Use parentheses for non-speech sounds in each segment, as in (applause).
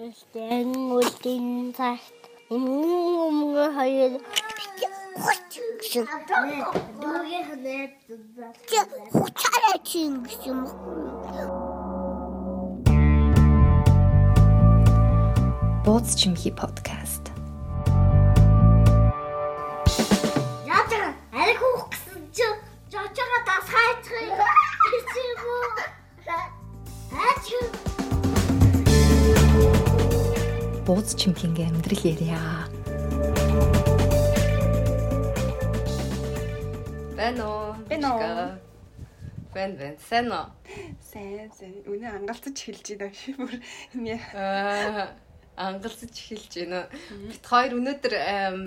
Тэгтэн үлдэн цагт өмнө өмнө хоёр гэсэн. Дүүгээ ханаад хуцаараа чинь гэсэн. Бууз чимхи подкаст. Яатар ариг хөөх гэсэн чи жочоо дас хайцгыг Бууз чимхинගේ амьдрал ярья. Байна уу? Бэн бэн. Сайн уу? Сайн сайн. Үнэ ангалцаж хэлж байна шүү. Бүр. Аа ангалцаж эхэлж байна. Бит хоёр өнөөдөр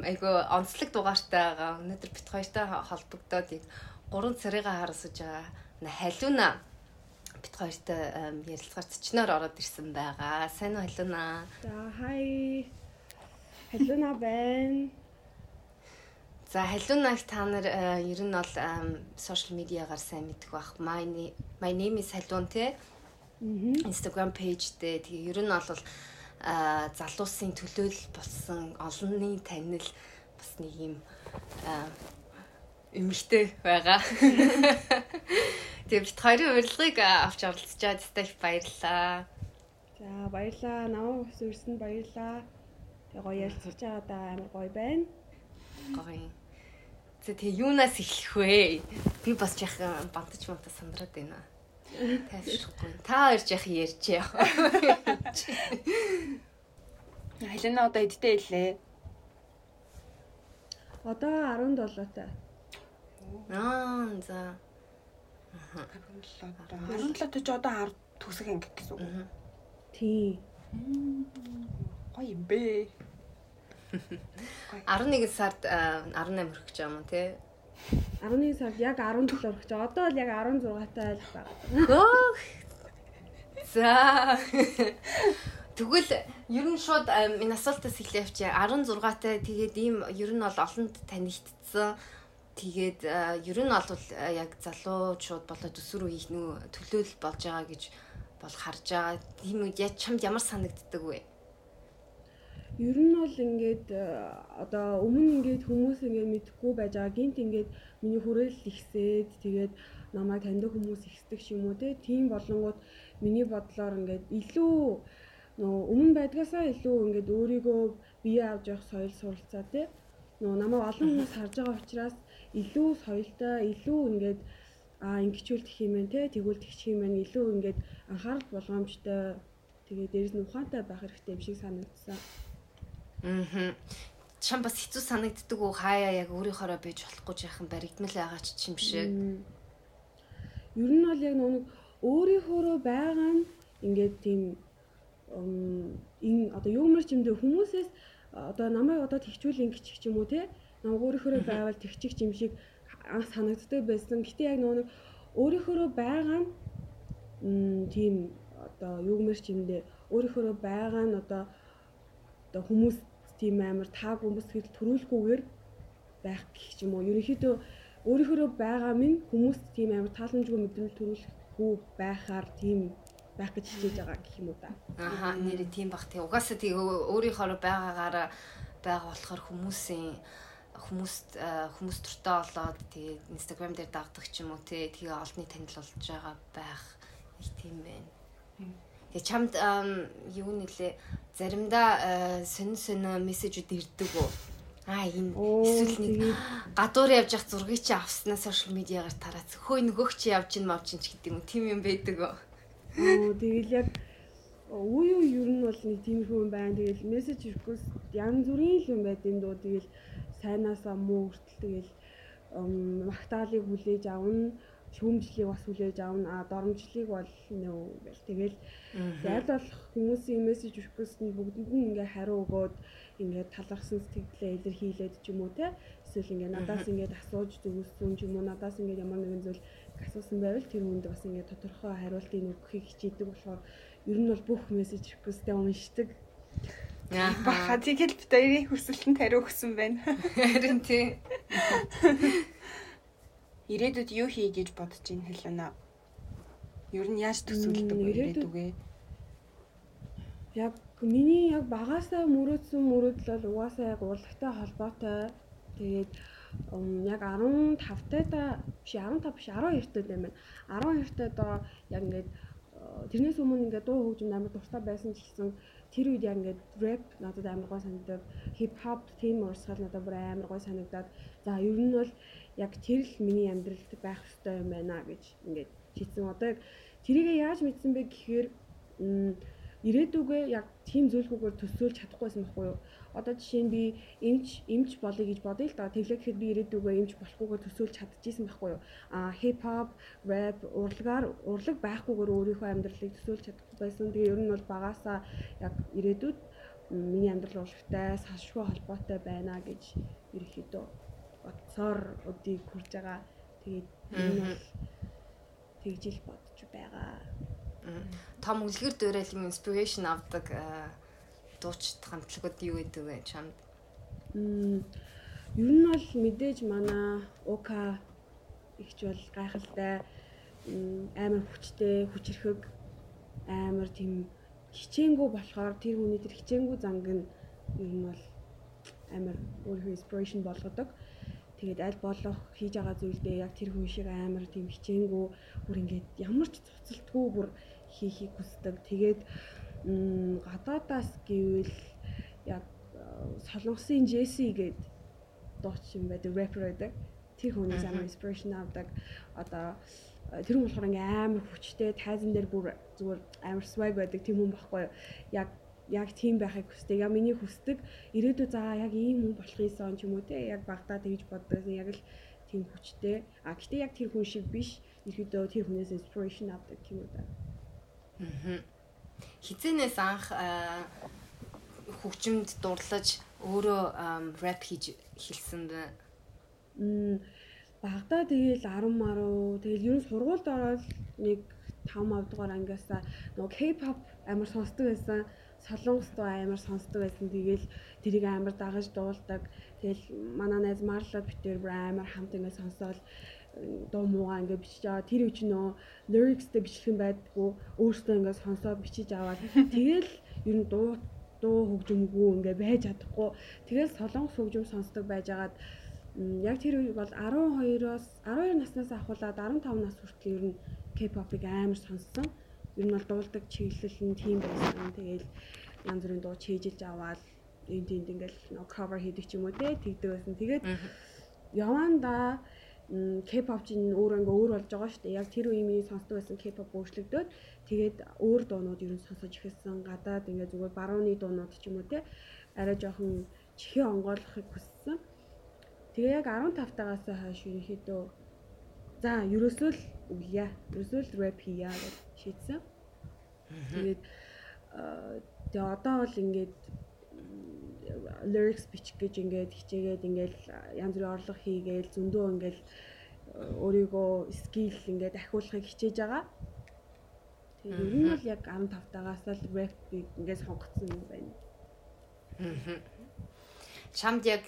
айгу онцлог дугаартай байгаа. Өнөөдөр бит хоёртай холбогдоод яг гурван царайгаа харсаж байгаа. Халиуна бит хоёртой ярилцгаар цочноор ороод ирсэн байгаа. Сайн уу халиуна? За хай. Халуна байна. За халиунаг та нар э, ер нь бол сошиал медиагаар сайн мэддэг бах. My name- my name is халиун те. Instagram page дээр тэгээ ер нь бол а залуусын төлөөлөл болсон олонний танил бас нэг юм а, эмэгтэй байгаа. (laughs) Тэгээ бит хоёрын урилгыг авч оролцож байгаа их баярлаа. За баярлаа. Намайг ус өрсөнд баярлаа. Тэгээ гоё ярилцж байгаа да амар гоё байна. Гоё. Тэгээ юунаас эхлэх вэ? Би бас яхан бантаж мантаа сандраад байна. Тайвшрахгүй. Та хоёр яах ярьж яах. Халина одоо эдтэй илээ. Одоо 17 таа. Аа за. 17 ч одоо 10 төгсөг анги гэсэн үг. Тий. Гоё юм бэ. (laughs) 11 сард а, 18 хүрэх юм тий. 11 сард яг 17 хүрч байгаа. Одоо л яг 16 таа л байгаа. Хөөх. За. Тэгвэл ер нь шууд энэ асуултаас эхлэв чи 16 таа тэгээд ийм ер нь бол олонд танигдсан. Тэгээд ер нь а, яг залуучууд болоод өсвөр үеийн нүү төлөөлөл болж байгаа гэж бол харж байгаа. Тийм үед яа чамд ямар санагддаг вэ? Ер нь бол ингээд одоо өмнө ингээд хүмүүс ингээд мэдхгүй байж байгаа. Гинт ингээд миний хүрээлэл ихсээд тэгээд намайг таньдаг хүмүүс ихсдэг ч юм уу те. Тийм болонгууд миний бодлоор ингээд илүү нөө өмнө байдгаасаа илүү ингээд өөрийгөө бие авч явах соёл суралцаа те. Нөө намайг олон хүмүүс харж байгаа учраас илүү соёлтой, илүү ингээд аа ингэчүүл гэх юм байна те. Тэгвэл тэгчих юм байна. Илүү ингээд анхаарал болгоомжтой тэгээд дээрэс нь ухаантай байх хэрэгтэй юм шиг санагдсан. Аа. Чам бас хэцүү санагддаг уу хаяа яг өөрийнхоороо бийж болохгүй яхан баригдмал байгаа ч юм шиг. Ер нь бол яг нэг өөрийнхөөрөө байгаа нь ингээд тийм энэ одоо юмэр чимдээ хүмүүсээс одоо намайг одоо тэгчүүл ингэчих юм уу те намайг өөрийнхөөрөө байвал тэгчих юм шиг санагддаг байсан. Гэтэ яг нөгөө нэг өөрийнхөөрөө байгаа нь тийм одоо юмэр чимдээ өөрийнхөөрөө байгаа нь одоо одоо хүмүүс тийм амар тааг хүмүүс хэд төрүүлэхгүйгээр байх гэх юм уу. Ерөнхийдөө өөрийнхөө байгаа минь хүмүүст тийм амар тааламжгүй мэдрэмж төрүүлэхгүй байхаар тийм байх гэж хичээж байгаа гэх юм уу та. Аха нэрээ тийм бах тий. Угаасаа тий өөрийнхоо байгаагаараа байгаа болохоор хүмүүсийн хүмүүст э, хүмүүс төртөө олоод тий Instagram дээр дагдаг ч юм уу тий тэгээ олонний танил болж байгаа байх их тийм байна. Тэгээ чамд ам, юу нэлээ заримдаа э, сонин сонин мессежүүд ирдэг үү? Аа энэ эсвэл нэг тэгээд- гадуур явж явах зургийг чи авснаа сошиал медиагаар тараац. Хөөе нөгөөх чи явж ин мавч ин ч гэдэг юм? Тим юм байдаг уу? Оо тэгэл яг уу юу ер нь бол нэг тиймэрхүү юм байна. Тэгэл мессеж request янз бүрийн л юм байд энэ дөө тэгэл сайнаасаа муу хүртэл тэгэл магтаалыг хүлээж авна шүүмжлийг бас хүлээж авна. А доромжлыг бол нөө ингээл тэгэл яад болох хүмүүсийн мессеж нь бүгдэнд нь ингээ хариу өгөөд ингээ талархсан сэтгэлээ илэрхийлээд ч юм уу те. Эсвэл ингээ надаас ингээ асууж зүгссэн ч юм уу надаас ингээ ямар нэгэн зүйл асуусан байвал тэр хүнд бас ингээ тодорхой хариултыг өгөхийг хичээдэг болохоор ер нь бол бүх мессеж request-ээ уншдаг Баха тэгэл бид хоёрын хүсэлтэнд хариу өгсөн байна. Харин тий. Ирээдүйд юу хий гэж бодож байна хэлэнэ. Ер нь яаж төсөөлдөг вэ Ирээдүйд- ирээдүгээ? яг Миний яг багасаа мөрөөдсөн мөрөөдөл бол угаасаа яг урлагтай холбоотой. Тэгээд яг 15 таа биш 15 биш 12 таа юм байна. 12 таа яг ингээд тэрнээс өмнө ингээд дуу хөгжим амар дуртай байсан ч гэсэн тэр үед яг ингээд рэп надад амар гой санагдав. Хип хоп тийм урсгал надад бүр амар гой санагдаад за ер нь бол яг тэр л миний амьдралд байх хэрэгтэй юм байна гэж ингээд шийдсэн. Одоо яг тэрийг яаж мэдсэн бэ гэхээр ирээдүгөө яг тийм зүйлгүйгээр төсөөлж чадахгүйсэн байхгүй юу? Одоо жишээ нь би эмч эмч болъё гэж бодъё л да. Тэглээ гэхэд би ирээдүгөө эмч болохгүйгээр төсөөлж чадчихсан байхгүй юу? А хип хоп, рэп, урлагаар урлаг байхгүйгээр өөрийнхөө амьдралыг төсөөлж чадахгүй байсан. Тэгээ ер нь бол багасаа яг ирээдүйд миний амьдрал урлагтай, салшгүй холбоотой байна гэж ерөөхдөө бодсоор өдийг хүрж байгаа. Тэгээд энэ бол тэгж л бодож байгаа том үлгэр дуурайл инспирэшн авдаг дууч хамтлагууд юу гэдэг вэ чамд? Ер нь бол мэдээж манай УК ихч бол гайхалтай амар хүчтэй хүчрхэг амар тийм хичээнгүү болохоор тэр хүний тэр хичээнгүү занг нь нь бол амар өөрийнхөө инспирэшн болгодог. Тэгээд аль болох хийж байгаа зүйлдээ яг тэр хүн шиг амар тийм хичээнгүү бүр ингээд ямар ч цуцалтгүй бүр хийхийг хүсдэг. Тэгээд гадаадаас гэвэл яг солонгосын Jesse гээд дууч юм байдаг, rapper байдаг. Тэр хүнээс амар inspiration авдаг. Одоо тэр хүн болохоор ингээм амар хүчтэй, тайзан дээр бүр зүгээр амар swag байдаг тийм хүн байхгүй юу? Яг яг тийм байхыг хүсдэг. Яг миний хүсдэг ирээдүйд заа яг ийм хүн болохын сон ч юм уу те. Яг багтаа тэгж боддог. Яг л тийм хүчтэй. А гэтээ яг тэр хүн шиг биш. Ерөөдөө тэр хүнээс inspiration авдаг юм уу да. Хизэнээс анх хөгжимд дурлаж өөрөө рэп хийж эхэлсэн бэ? Багада тэгэл 10 маруу тэгэл ер нь сургуульд ороод нэг 5 5 дугаар ангиасаа нөгөө K-pop амар сонсдог байсан. Солонгос дуу амар сонсдог байсан. Тэгэл тэрийг амар дагаж дуулдаг. Тэгэл манай найз Марла битэр амар хамт ингэ сонсоол дуу муугаа ингээ бичиж аваа тэр үуч нөө lyricsтэй бичлэх юм байдгүй өөртөө ингээ сонсоод бичиж аваад тэгэл ер нь дуу дуу хөгжимгүй ингээ байж чадахгүй тэгэл солонгос хөгжим сонсдог байжгаад яг тэр үе бол 12-оос 12 наснаас ахуулаад 15 нас хүртэл ер нь K-pop-ыг амар сонссон. Ер нь бол дуулдаг чиглэл нь тийм байсан. Тэгэл янз бүрийн дуу чийжилж аваад энд энд ингээл cover хийдэг ч юм уу те тэгдэг байсан. Тэгээд яванда K-pop чинь өөр ингээ өөр болж байгаа шүү дээ. Яг тэр үеийн сонсдог байсан K-pop өөрчлөгдөөд тэгээд өөр дуунууд ер нь сонсож эхэлсэн. Гадаад ингээ зүгээр барууны дуунууд ч юм уу те арай жоохон чихээ онгойлгохыг хүссэн. Тэгээ яг 15 тагаас хойш ерөнхийдөө за ерөөсөө л үгийа. Ерөөсөө л рэп хийя гэж шийдсэн. Тэгээд тэгээ одоо бол ингээд lyrics бичих гэж ингээд хичээгээд ингээд янз бүрийн орлого хийгээл зөндөө ингээд өөрийгөө skill ингээд ахиулахыг хичээж байгаа. Тэгээд ер нь бол яг 15 тагаас л rap ингээд сонгогдсон юм байна. Чамд яг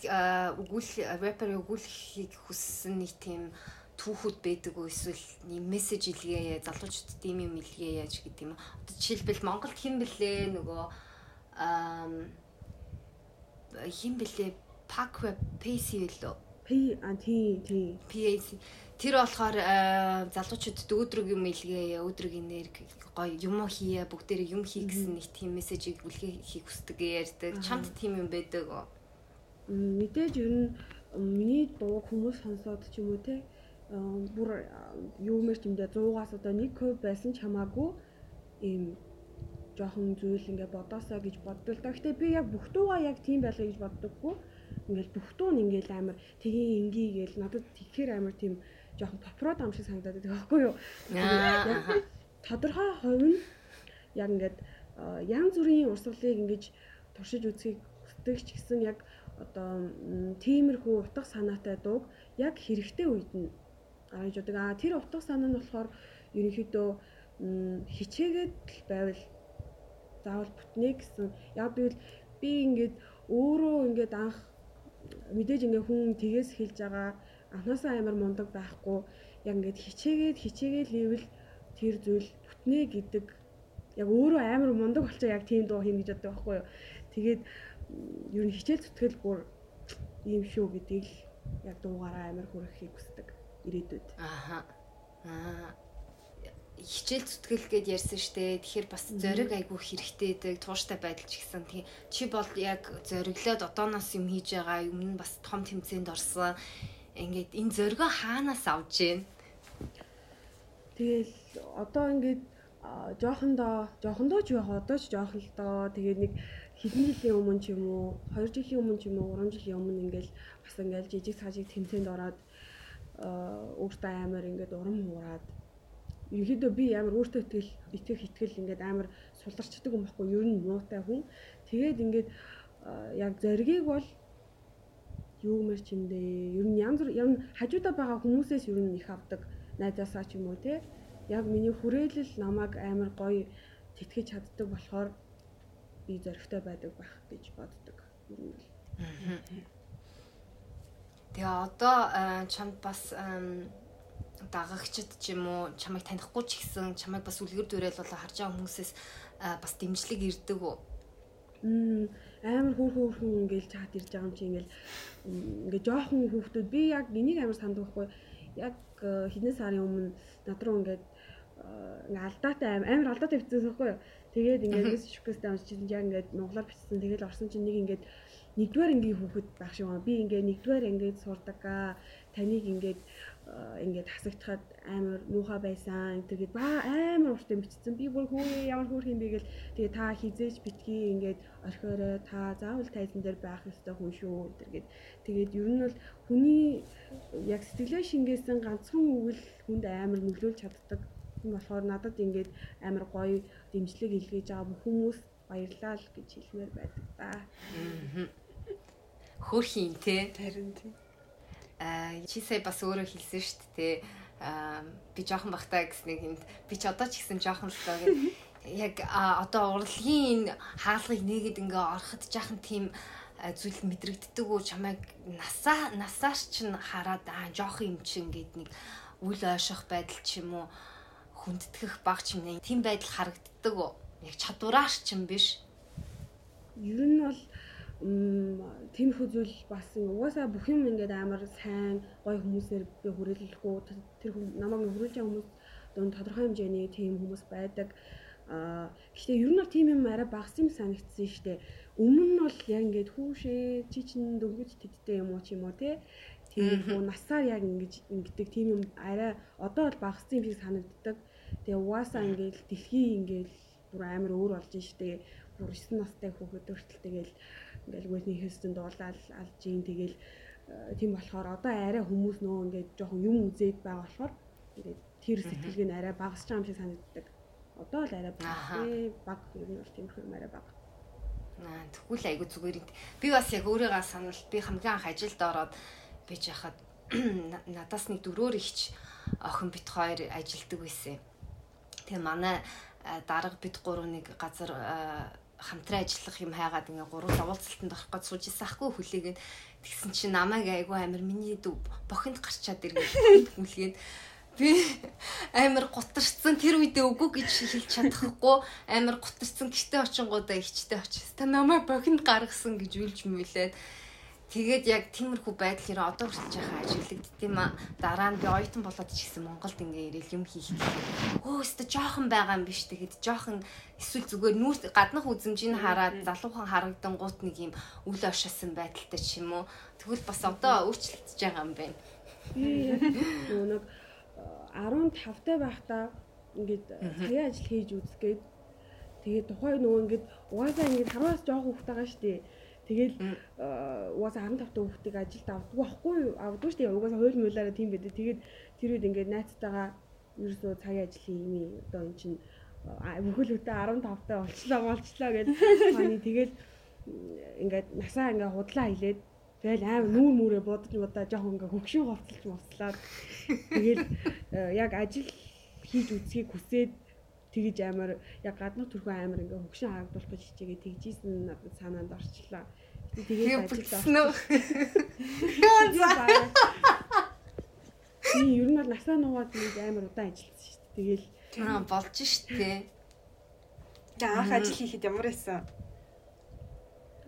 өгүүл рэпер өгүүлэхийг хүссэн нэг тийм түүхүүд байдаг уу эсвэл нэг мессеж илгээе залуучуудад ийм юм илгээе яаж гэдэг юм. Одоо жишээлбэл Монголд хэн блэ нөгөө аа хин блэ Pacweb PC лөө. P а тий тий. PAC. Тэр болохоор залуучуудад өөдрөг юм илгээе, өөдрөгийн нэр гоё юм хийе, бүгдээрээ юм хий гэсэн нэг тийм мессежийг үлгээхийг хүсдэг ярьдаг. Чамд тийм юм байдаг уу? Мэдээж ер нь миний дуу хүмүүс сонсоод ч юм уу те бүр юу мэр ч юм дэ 100-аас одоо 1% байсан ч хамаагүй ийм жоохон зүйл ингээ бодоосаа гэж боддог л да. Гэтэ би яг бүх дуугаа яг тийм байлаа гэж боддоггүй. Ингээл бүх дуу нь ингээл амар тгийн ингийн гээл надад тэгэхээр амар тийм жоохон попрод ам шиг санагдаад байдаг байхгүй юу? Тодорхой хувь нь яг ингээд янз бүрийн урсгалыг ингэж туршиж үзхийг хүсдэг ч гэсэн яг одоо тиймэрхүү утга санаатай дууг яг хэрэгтэй үед нь гаргаж удаг. А тэр утга санаа нь болохоор ерөнхийдөө хичээгээд байвал заавал бүтнэ гэсэн. Яг тэгвэл би ингээд өөрөө ингээд анх мэдээж ингээд хүн тгээс хэлж байгаа анхаасаа амар мундаг байхгүй яг ингээд хичээгээд хичээгээл ивэл тэр зүйл бүтнэ гэдэг яг өөрөө амар мундаг болчоо яг тийм дуу хийнэ гэж боддог байхгүй юу. Тэгээд ер нь хичээл зүтгэл бүр ийм шүү гэдгийг яг дуугаараа амар хүрэхийг хүсдэг ирээдүйд. Ааха. Аа хичээл зүтгэл гэд ярьсан штэ. Тэгэхээр бас зориг айгүй хэрэгтэй гэдэг тууштай байдал ч гэсэн тий. Чи бол яг зориглоод одооноос юм хийж байгаа юм нь бас том тэмцээнд орсон. Ингээд энэ зоригоо хаанаас авж ийн? Тэгэл одоо ингээд жоохондоо жоохондоо ч байх одоо ч жоох л доо тэгээд нэг хэдэн жилийн өмнө ч юм уу 2 жилийн өмнө ч юм уу 3 жилийн өмнө ингээд бас ингээд жижиг сажиг тэмцээнд ороод өөртөө амар ингээд урам хуураад ерөнхийдөө би амар өөртөө итгэл итгэх итгэл ингээд амар суларчдаг юм баггүй ер нь муутай хүн тэгээд ингээд яг зоригийг бол юу мэр ч юм дээ ер нь янз бүр ер нь хажуудаа байгаа хүмүүсээс ер нь их авдаг найзаасаа ч юм уу те яг миний хүрээлэл намайг амар гоё тэтгэж чаддаг болохоор би зөрөгтэй байдаг байх гэж боддог. Ер нь бол. Тэгээ одоо чамд бас дагагчд ч юм уу чамайг танихгүй ч гэсэн чамайг бас үлгэр дуурайл болоо харж байгаа хүмүүсээс бас дэмжлэг ирдэг үү? Амар хөөр хөөрхөн ингээл чат ирж байгаа юм чи ингээл ингээ жоохон хүүхдүүд. Би яг энийг амар санд байхгүй. Яг э, хэдэн сарын өмнө над руу ингээд э, ингээ алдаатай амар алдаатай бичсэн байхгүй юу? Тэгээд ингээд шүкэстэй уншижсэн яг ингээд монголоор бичсэн. Тэгээд орсон чинь нэг ингээд нэгдүгээр ангийн хүүхэд байх шиг байна. Би ингээд нэгдүгээр ангид сурдаг таныг ингээд ингээд хасагдахад амар муухай байсан тэгээд ба амар урт юм бичсэн би бүр хөөе ямар хөөрх юм бэ гэл тэгээ та хизээж битгий ингээд орхиорой та заавал тайзан дээр байх ёстой хүн шүү гэдэг тэгээд ер нь бол хүний яг сэтгэлээ шингээсэн ганцхан үг л хүнд амар нөлөөлж чаддаг тийм болохоор надад ингээд амар гоё дэмжлэг илгээж байгаа бүх хүмүүс баярлаа л гэж хэлмээр байдаг да. Хөөрхийн те. Харин тийм. Аа чи сая бас өөрөө хэлсэн шүү дээ. Аа би жоохон бахтаа гэснэг энд. Би ч одоо ч гэсэн жоохон л тоо яг одоо урлагийн энэ хаалгыг нээгээд ингээ ороход жаахан тийм а, зүйл мэдрэгддэг үү чамайг насаа насааш ч хараад аа жоох юм чи ингээд нэг үл ойшох байдал ч юм уу хүндэтгэх баг ч юм. Тийм байдал харагддаг уу яг чадвараар ч юм биш. Ер нь бол м, тиймэрхүү зүйл бас угаасаа бүх юм ингээд амар сайн гоё хүмүүсээр би хүрээлэхгүй тэр хүм намайг хүрээлж байгаа хүмүүс дунд тодорхой хэмжээний тийм хүмүүс байдаг. Аа гэхдээ ер нь бол тийм юм арай багсан юм санагдсан шүү дээ. Өмнө нь бол яг ингээд хүүшээ чи чин дөнгөж тедтэй юм уу ч юм уу те. Тиймэрхүү насаар яг ингэж ингэдэг тийм юм арай одоо бол багсан юм шиг санагддаг. Тэгээ угаасаа ингээд дэлхий ингээд бүр амар өөр болж штэ бүр 9 настай хүүхэд хүртэл тэгэл ингээл Whitney Houston дуулаад алж ийн тэгэл э, тийм болохоор одоо арай хүмүүс нөө ингээд жоохон юм үзээд байгаа болохоор ингээд тэр сэтгэлгээ нь арай багасч байгаа юм шиг санагддаг. Одоо л арай баг. Аха. Ээ, Баг ер нь бол тиймэрхүү юм арай баг. Аа тэгвэл айгу зүгээр юм. Би бас яг өөрийгөө санал би хамгийн анх ажилд ороод биж яхад (clears throat) надаас нэг дөрөөр ихч охин бит хоёр ажилдаг байсан. Тэгээ манай а, дарга бит гурав нэг газар а, хамтран ажиллах юм хайгаад ингээ гурав давуулцалтанд орох гэж сууж исэн ахгүй хүлээгээд тэгсэн чинь намайг айгу амир миний дүү бохинд гарчаад иргээд хүлгээд би амар гутарсан тэр үедээ үгүй гэж хэлж чадахгүй. Амар гутарсан гэртээ очингуудаа ихчтэй очиж та намайг бохинд гаргасан гэж үлж мүлээд Тэгээд яг тиймэрхүү байдал нэр одоо хүртэл яхаа ажиглагдд юм а. Дараа нь би оюутан болоод ч гэсэн Монголд ингээ ирэл юм хийх. Өө өстө жоохон байгаа юм биш тэгэд жоохон эсвэл зүгээр нүүр гаднах үзмжийг хараад залуухан харагдан гут нэг юм үл ошиосон байдалтай ч юм уу. Тэгвэл бас одоо өөрчлөгдөж байгаа юм байна. Нэг э, 15 таа байхдаа ингээд э, цагийн ажил хийж үзгээд тэгээд тухайн нөгөө ингээд угаасаа ингээд харваас жоох хүүхд байгаа шүү дээ. Тэгэл угаасаа 15 таа хүүхдийг ажилд авдаг байхгүй юу? авдаг шүү дээ. Угаасаа хууль муулаараа тийм байдаг. Тэгээд тэр үед ингээд найзтайгаа ерөөсөө цагийн ажлын юм одоо эн чинь а, бүхэл бүтэ 15 таа болчлоо болчлоо гэж хааны тэгэл ингээд насаа ингээд худлаа хилээд тэгэл аим нүүр мүрээ бодож удаа жоохон ингээ хөгшин хувцалж мовслаад тэгэл яг ажил хийж үзхийг хүсээд тэгэж амар яг гаднах төрхөө амар ингээ хөгшин харагдуулах гэж хичээгээ тэгжсэн надад санаанд орчлоо. Тэгээ Тэгээд бүтсэн үү? Би ер нь бол насаа нуугаад нэг амар удаан ажилласан шүү дээ. Тэгэл Аа болж штэ. Тэгээ анх ажил хийхэд ямар байсан?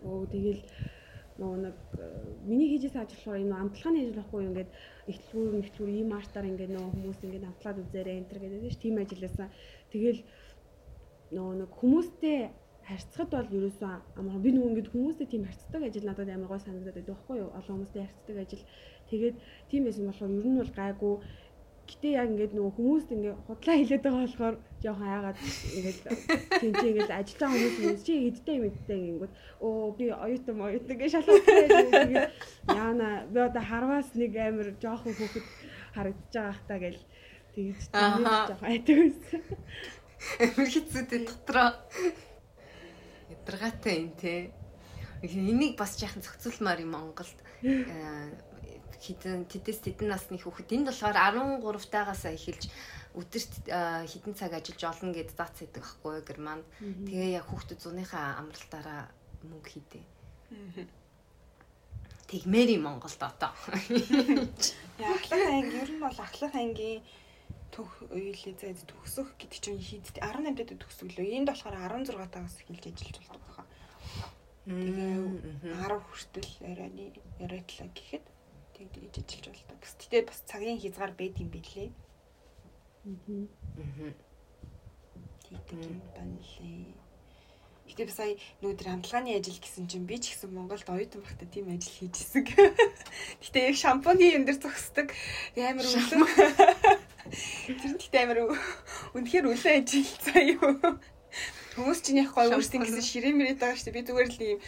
Оо тэгэл нөгөө нэг э, миний хийжсэн ажил болохоор энэ амтлагын ажил байхгүй юу ингээд ихтлгүүр нэгтлгүүр ийм артаар ингээд нөгөө хүмүүс ингээд амтлаад үзээрэй энэ төр гэдэг чинь тийм ажил байсан. Тэгэл нөгөө нэг хүмүүстэй харьцахад бол ерөөсөө амар би нөгөө ингээд хүмүүстэй тийм харьцдаг ажил надад амар гой санагдаад байдаг байхгүй юу? Олон хүмүүстэй харьцдаг ажил. Тэгээд тийм байсан болохоор ер нь бол гайгүй Гэтэ яг ингээд нөгөө хүмүүст ингээд худлаа хилээд байгаа болохоор жоохон айгаад ингээд тийм чи ингээд ажиллаж байгаа хүмүүс чи эдтэй мэдтэй гингүүд оо би оюутан оюутан гэж тэгээд яана би одоо харваас нэг амир жоохон хөөхд харагдаж байгаа хта гэл тэгж жоохон айдаг байсан. Амир хэцүүтэй дотроо. Ядаргаатай юм те. Энийг бас яахан зохицуулмаар юм Монголд хідэн тэдэс тэдэн насны хүүхэд энд болохоор 13 таагаас эхэлж өдөрт хідэн цаг ажиллаж олно гэд зац хийдэг байхгүй германд. Тэгээ яг хүүхдүүд зуныхаа амралтаараа мөнгө хийдэ. Тэгмээр юм Монголд одоо. Ахлах анги ер нь бол ахлах ангийн төх үйлээ зайд төгсөх гэдэг чинь хийд 18 дэд төгсөг лөө. Энд болохоор 16 тагаас эхэлж ажиллаж болдог байна. Тэгээ 10 хүртэл ярианы яриатлаа гэхэд тэгээд ээж ажиллаж болдог. Гэс тэгтээ бас цагийн хязгаар байд юм билээ. Аа. Тэгдэг юм байна лээ. Гэтэ би сая нүүдэр хамтлагын ажил гэсэн чинь би ч гэсэн Монголд оюутан багтаа тийм ажил хийжсэн. (laughs) Гэтэ яг шампуны юм дээр зогсдог амар үлэн. Тэр нь гэтэ амар үнэхээр үлэн ажил заяа. Хүмүүс чинь яг үрсэн гэсэн ширээ мэрэд байгаа шүү дээ. Би зүгээр л юм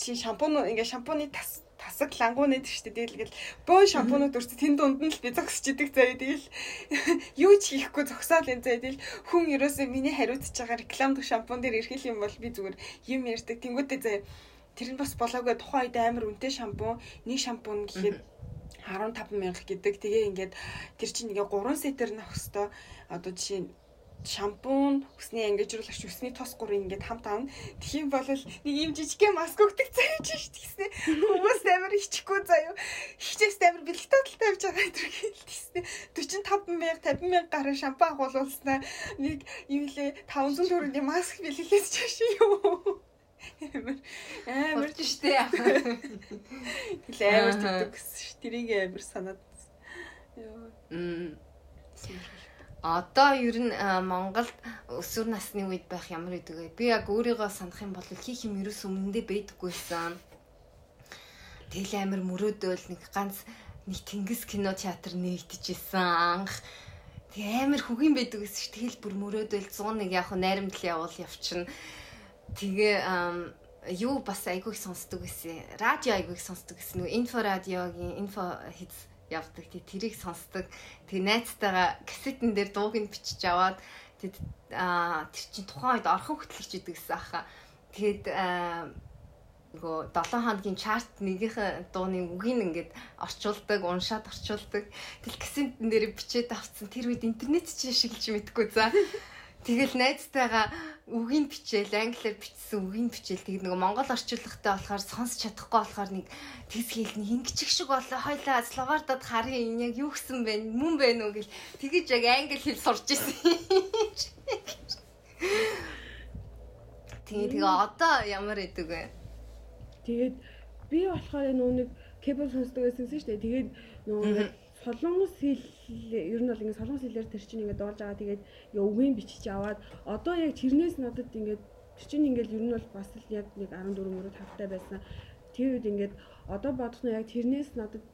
чи шампунь ингээ шампуны тас тасаг лангуунууд шүү дээ. Тэгэл бөө шампунууд үрсэ тэн дунд нь л би зогсож идэг заяа. Тэгэл юу ч хийхгүй зогсоол энэ заяа. Тэгэл хүн ерөөсөө миний хариуцж байгаа рекламд шампун дээр ирхэл юм бол би зүгээр юм ярьдаг. Тэнгүүтээ заяа. Тэр нь бас болоогүй тухайн үед амар үнэтэй шампун, нэг шампун гэхэд 15 мянга гэдэг. Тэгээ ингээд тэр чинь ингээ 3 сетер нөх хөстөө. Одоо жишээ нь шампунь, хүсний ангижруулагч, хүсний тос гурыг ингээд хамт аавна. Тэгхийн бол нэг юм жижигхэн маск өгдөг заяа ч гэсэн хүмүүс амар хичихгүй заяа. Хичээс амар бэлэг тотал тавьж байгаа энэ хэлчихсэн. 45 мянга, 50 мянга гаруй шампунь агуулуулснаа нэг юм лээ 500 төгрөгийн маск бэлгэлээс чаш юу. Амар амар ч штэ. Тэгэл амар тэгдэг гэсэн ш. Тэрийг амар санаад. Мм. Одоо ер нь Монголд өсвөр насны үед байх ямар гэдэг вэ? Би яг өөрийгөө санах юм бол хийх юм ерөөс өмнөдөө байдаггүйсэн. Тэгэл амир мөрөөдөөл нэг ганц нэг тэнгис кино театр нэгдэжсэн анх. Тэг амир хөгийн байдаг гэсэн ш. Тэгэл бүр мөрөөдөөл 101 яг найрамдал явуул явчихна. Тэгээ юу бас айгүйг сонсдог гэсэн. Радио айгүйг сонсдог гэсэн. Нөгөө инфо радиогийн инфо хийц явдаг. Тэг тэрийг сонсдог. Тэг найзтайгаа кассетэн дээр дууг нь бичиж аваад тэг аа тэр чинь тухайн үед орхон хөтлөгч идэг гэсэн аха. Тэгээд нөгөө 7 хоногийн чарт нэгийнхэн дууны үгийг ингээд орчуулдаг, уншаад орчуулдаг. Тэгэл кассетэн дээр бичээд авцсан. Тэр үед интернет чинь ашиглаж мэдгүй за. Тэгэл найзтайгаа үгийг бичээл англиар бичсэн үгийг бичээл тэгээд нөгөө монгол орчуулгатай болохоор сонсч чадахгүй болохоор нэг тэгс хэлний хингчих шиг болоо хойлоо словардад харъя энэ яг юу гэсэн бэ мөн бэ нүг гэл тэгэж яг англи хэл сурч ирсэн. Тэгээ тэгээ одоо ямар идэг вэ? Тэгээд би болохоор нөгөө нэг кебл сонсдог байсан шүү дээ. Тэгээд нөгөө солонгос хэл ер нь бол ингээд солонгос хэлээр тэр чинь ингээд дуулж байгаа. Тэгээд ингээ үгийн бичиж аваад одоо яг тэрнээс надад ингээд тэр чинь ингээд ер нь бол бас л яг нэг 14 мөрөд тавтай байсан. Тэр үед ингээд одоо бодох нь яг тэрнээс надад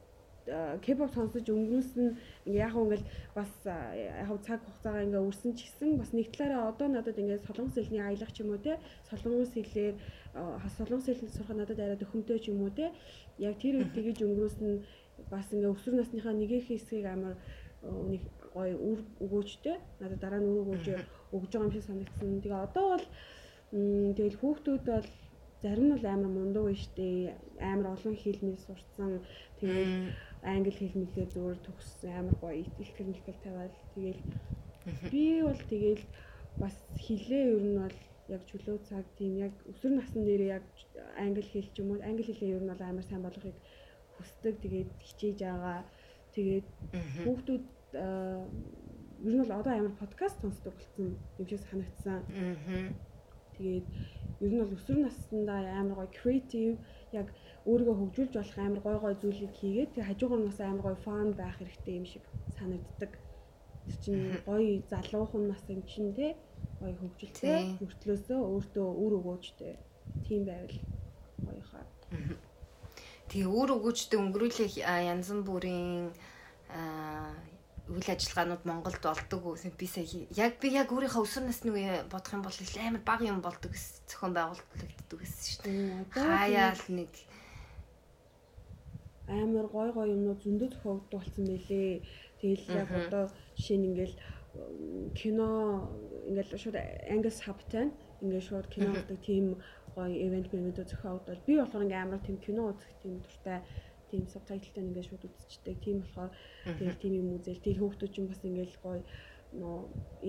K-pop сонсож өнгөрүүлсэн ингээ яг ингээл бас яг цаг хугацаагаа ингээ өрсөн ч гэсэн бас нэг талаараа одоо надад ингээ солонгос хэлний аялах ч юм уу те солонгос хэлээр солонгос хэл сурах надад арай төхөмтэй ч юм уу те яг тэр үед тэгэж өнгөрүүлсэн бас ингээ өсвөр насныхаа нэгэн хэсгийг амар нэг гоё үр өгөөжтэй надад дараа нь үр өгөөж өгж байгаа юм шиг санагдсан. Тэгээ одоо бол тэгэл хүүхдүүд бол зарим нь бол амар мундаг байна штэ. Амар олон хэл мэл сурцсан. Тэгээд англи хэл мэлээ зөөр төгссөн амар гоё ихтгэл мэлтгэл тавиал тэгэл би бол тэгэл бас хилээ ер нь бол яг чөлөө цаг тийм яг өсвөр насны нэрээ яг англи хэл ч юм уу англи хэлээ ер нь бол амар сайн болгохыг хүсдэг тэгээд хичээж байгаа. Тэгээд хүүхдүүд ер нь бол одоо амар подкаст сонсдог болсон юм шиг санагдсан. Тэгээд ер нь бол өсвөр наснда амар гоё creative яг өөрийгөө хөгжүүлж болох амар гоё гоё зүйлийг хийгээд тэг хажуугаар нь бас амар гоё фан байх хэрэгтэй юм шиг санагддаг. Тэр чинь гоё залуухан нас юм чинь те гоё хөгжилтэй мөртлөөсөө өөртөө үр өгөөжтэй тийм байвал гоё хаа. Тэгээ өөр өгөөжтэй өнгөрүүлэх янз бүрийн үйл ажиллагаанууд Монголд болдог үү? Би сая яг би яг өөрийнхөө өсвөр насны үе бодох юм бол амар бага юм болдог ус зохион байгуулагддаг гэсэн шүү дээ. Хаяал нэг амар гой гой юмнууд зөндөө зохиогддог болсон байлээ. Тэгэл яг одоо жишээ нь ингээл кино ингээл шууд Angus Hapton ингээд шууд кино гэдэг тийм гоё ивент мэнүүд зохиогдвол би болохоор ингээм амар тийм кино үзэх тийм дуртай тийм субтайтлтай ингээд шууд үзчихдэг. Тийм болохоор тэгэл тийм юм үзэл тэр хүүхдүүд ч бас ингээд гоё нөө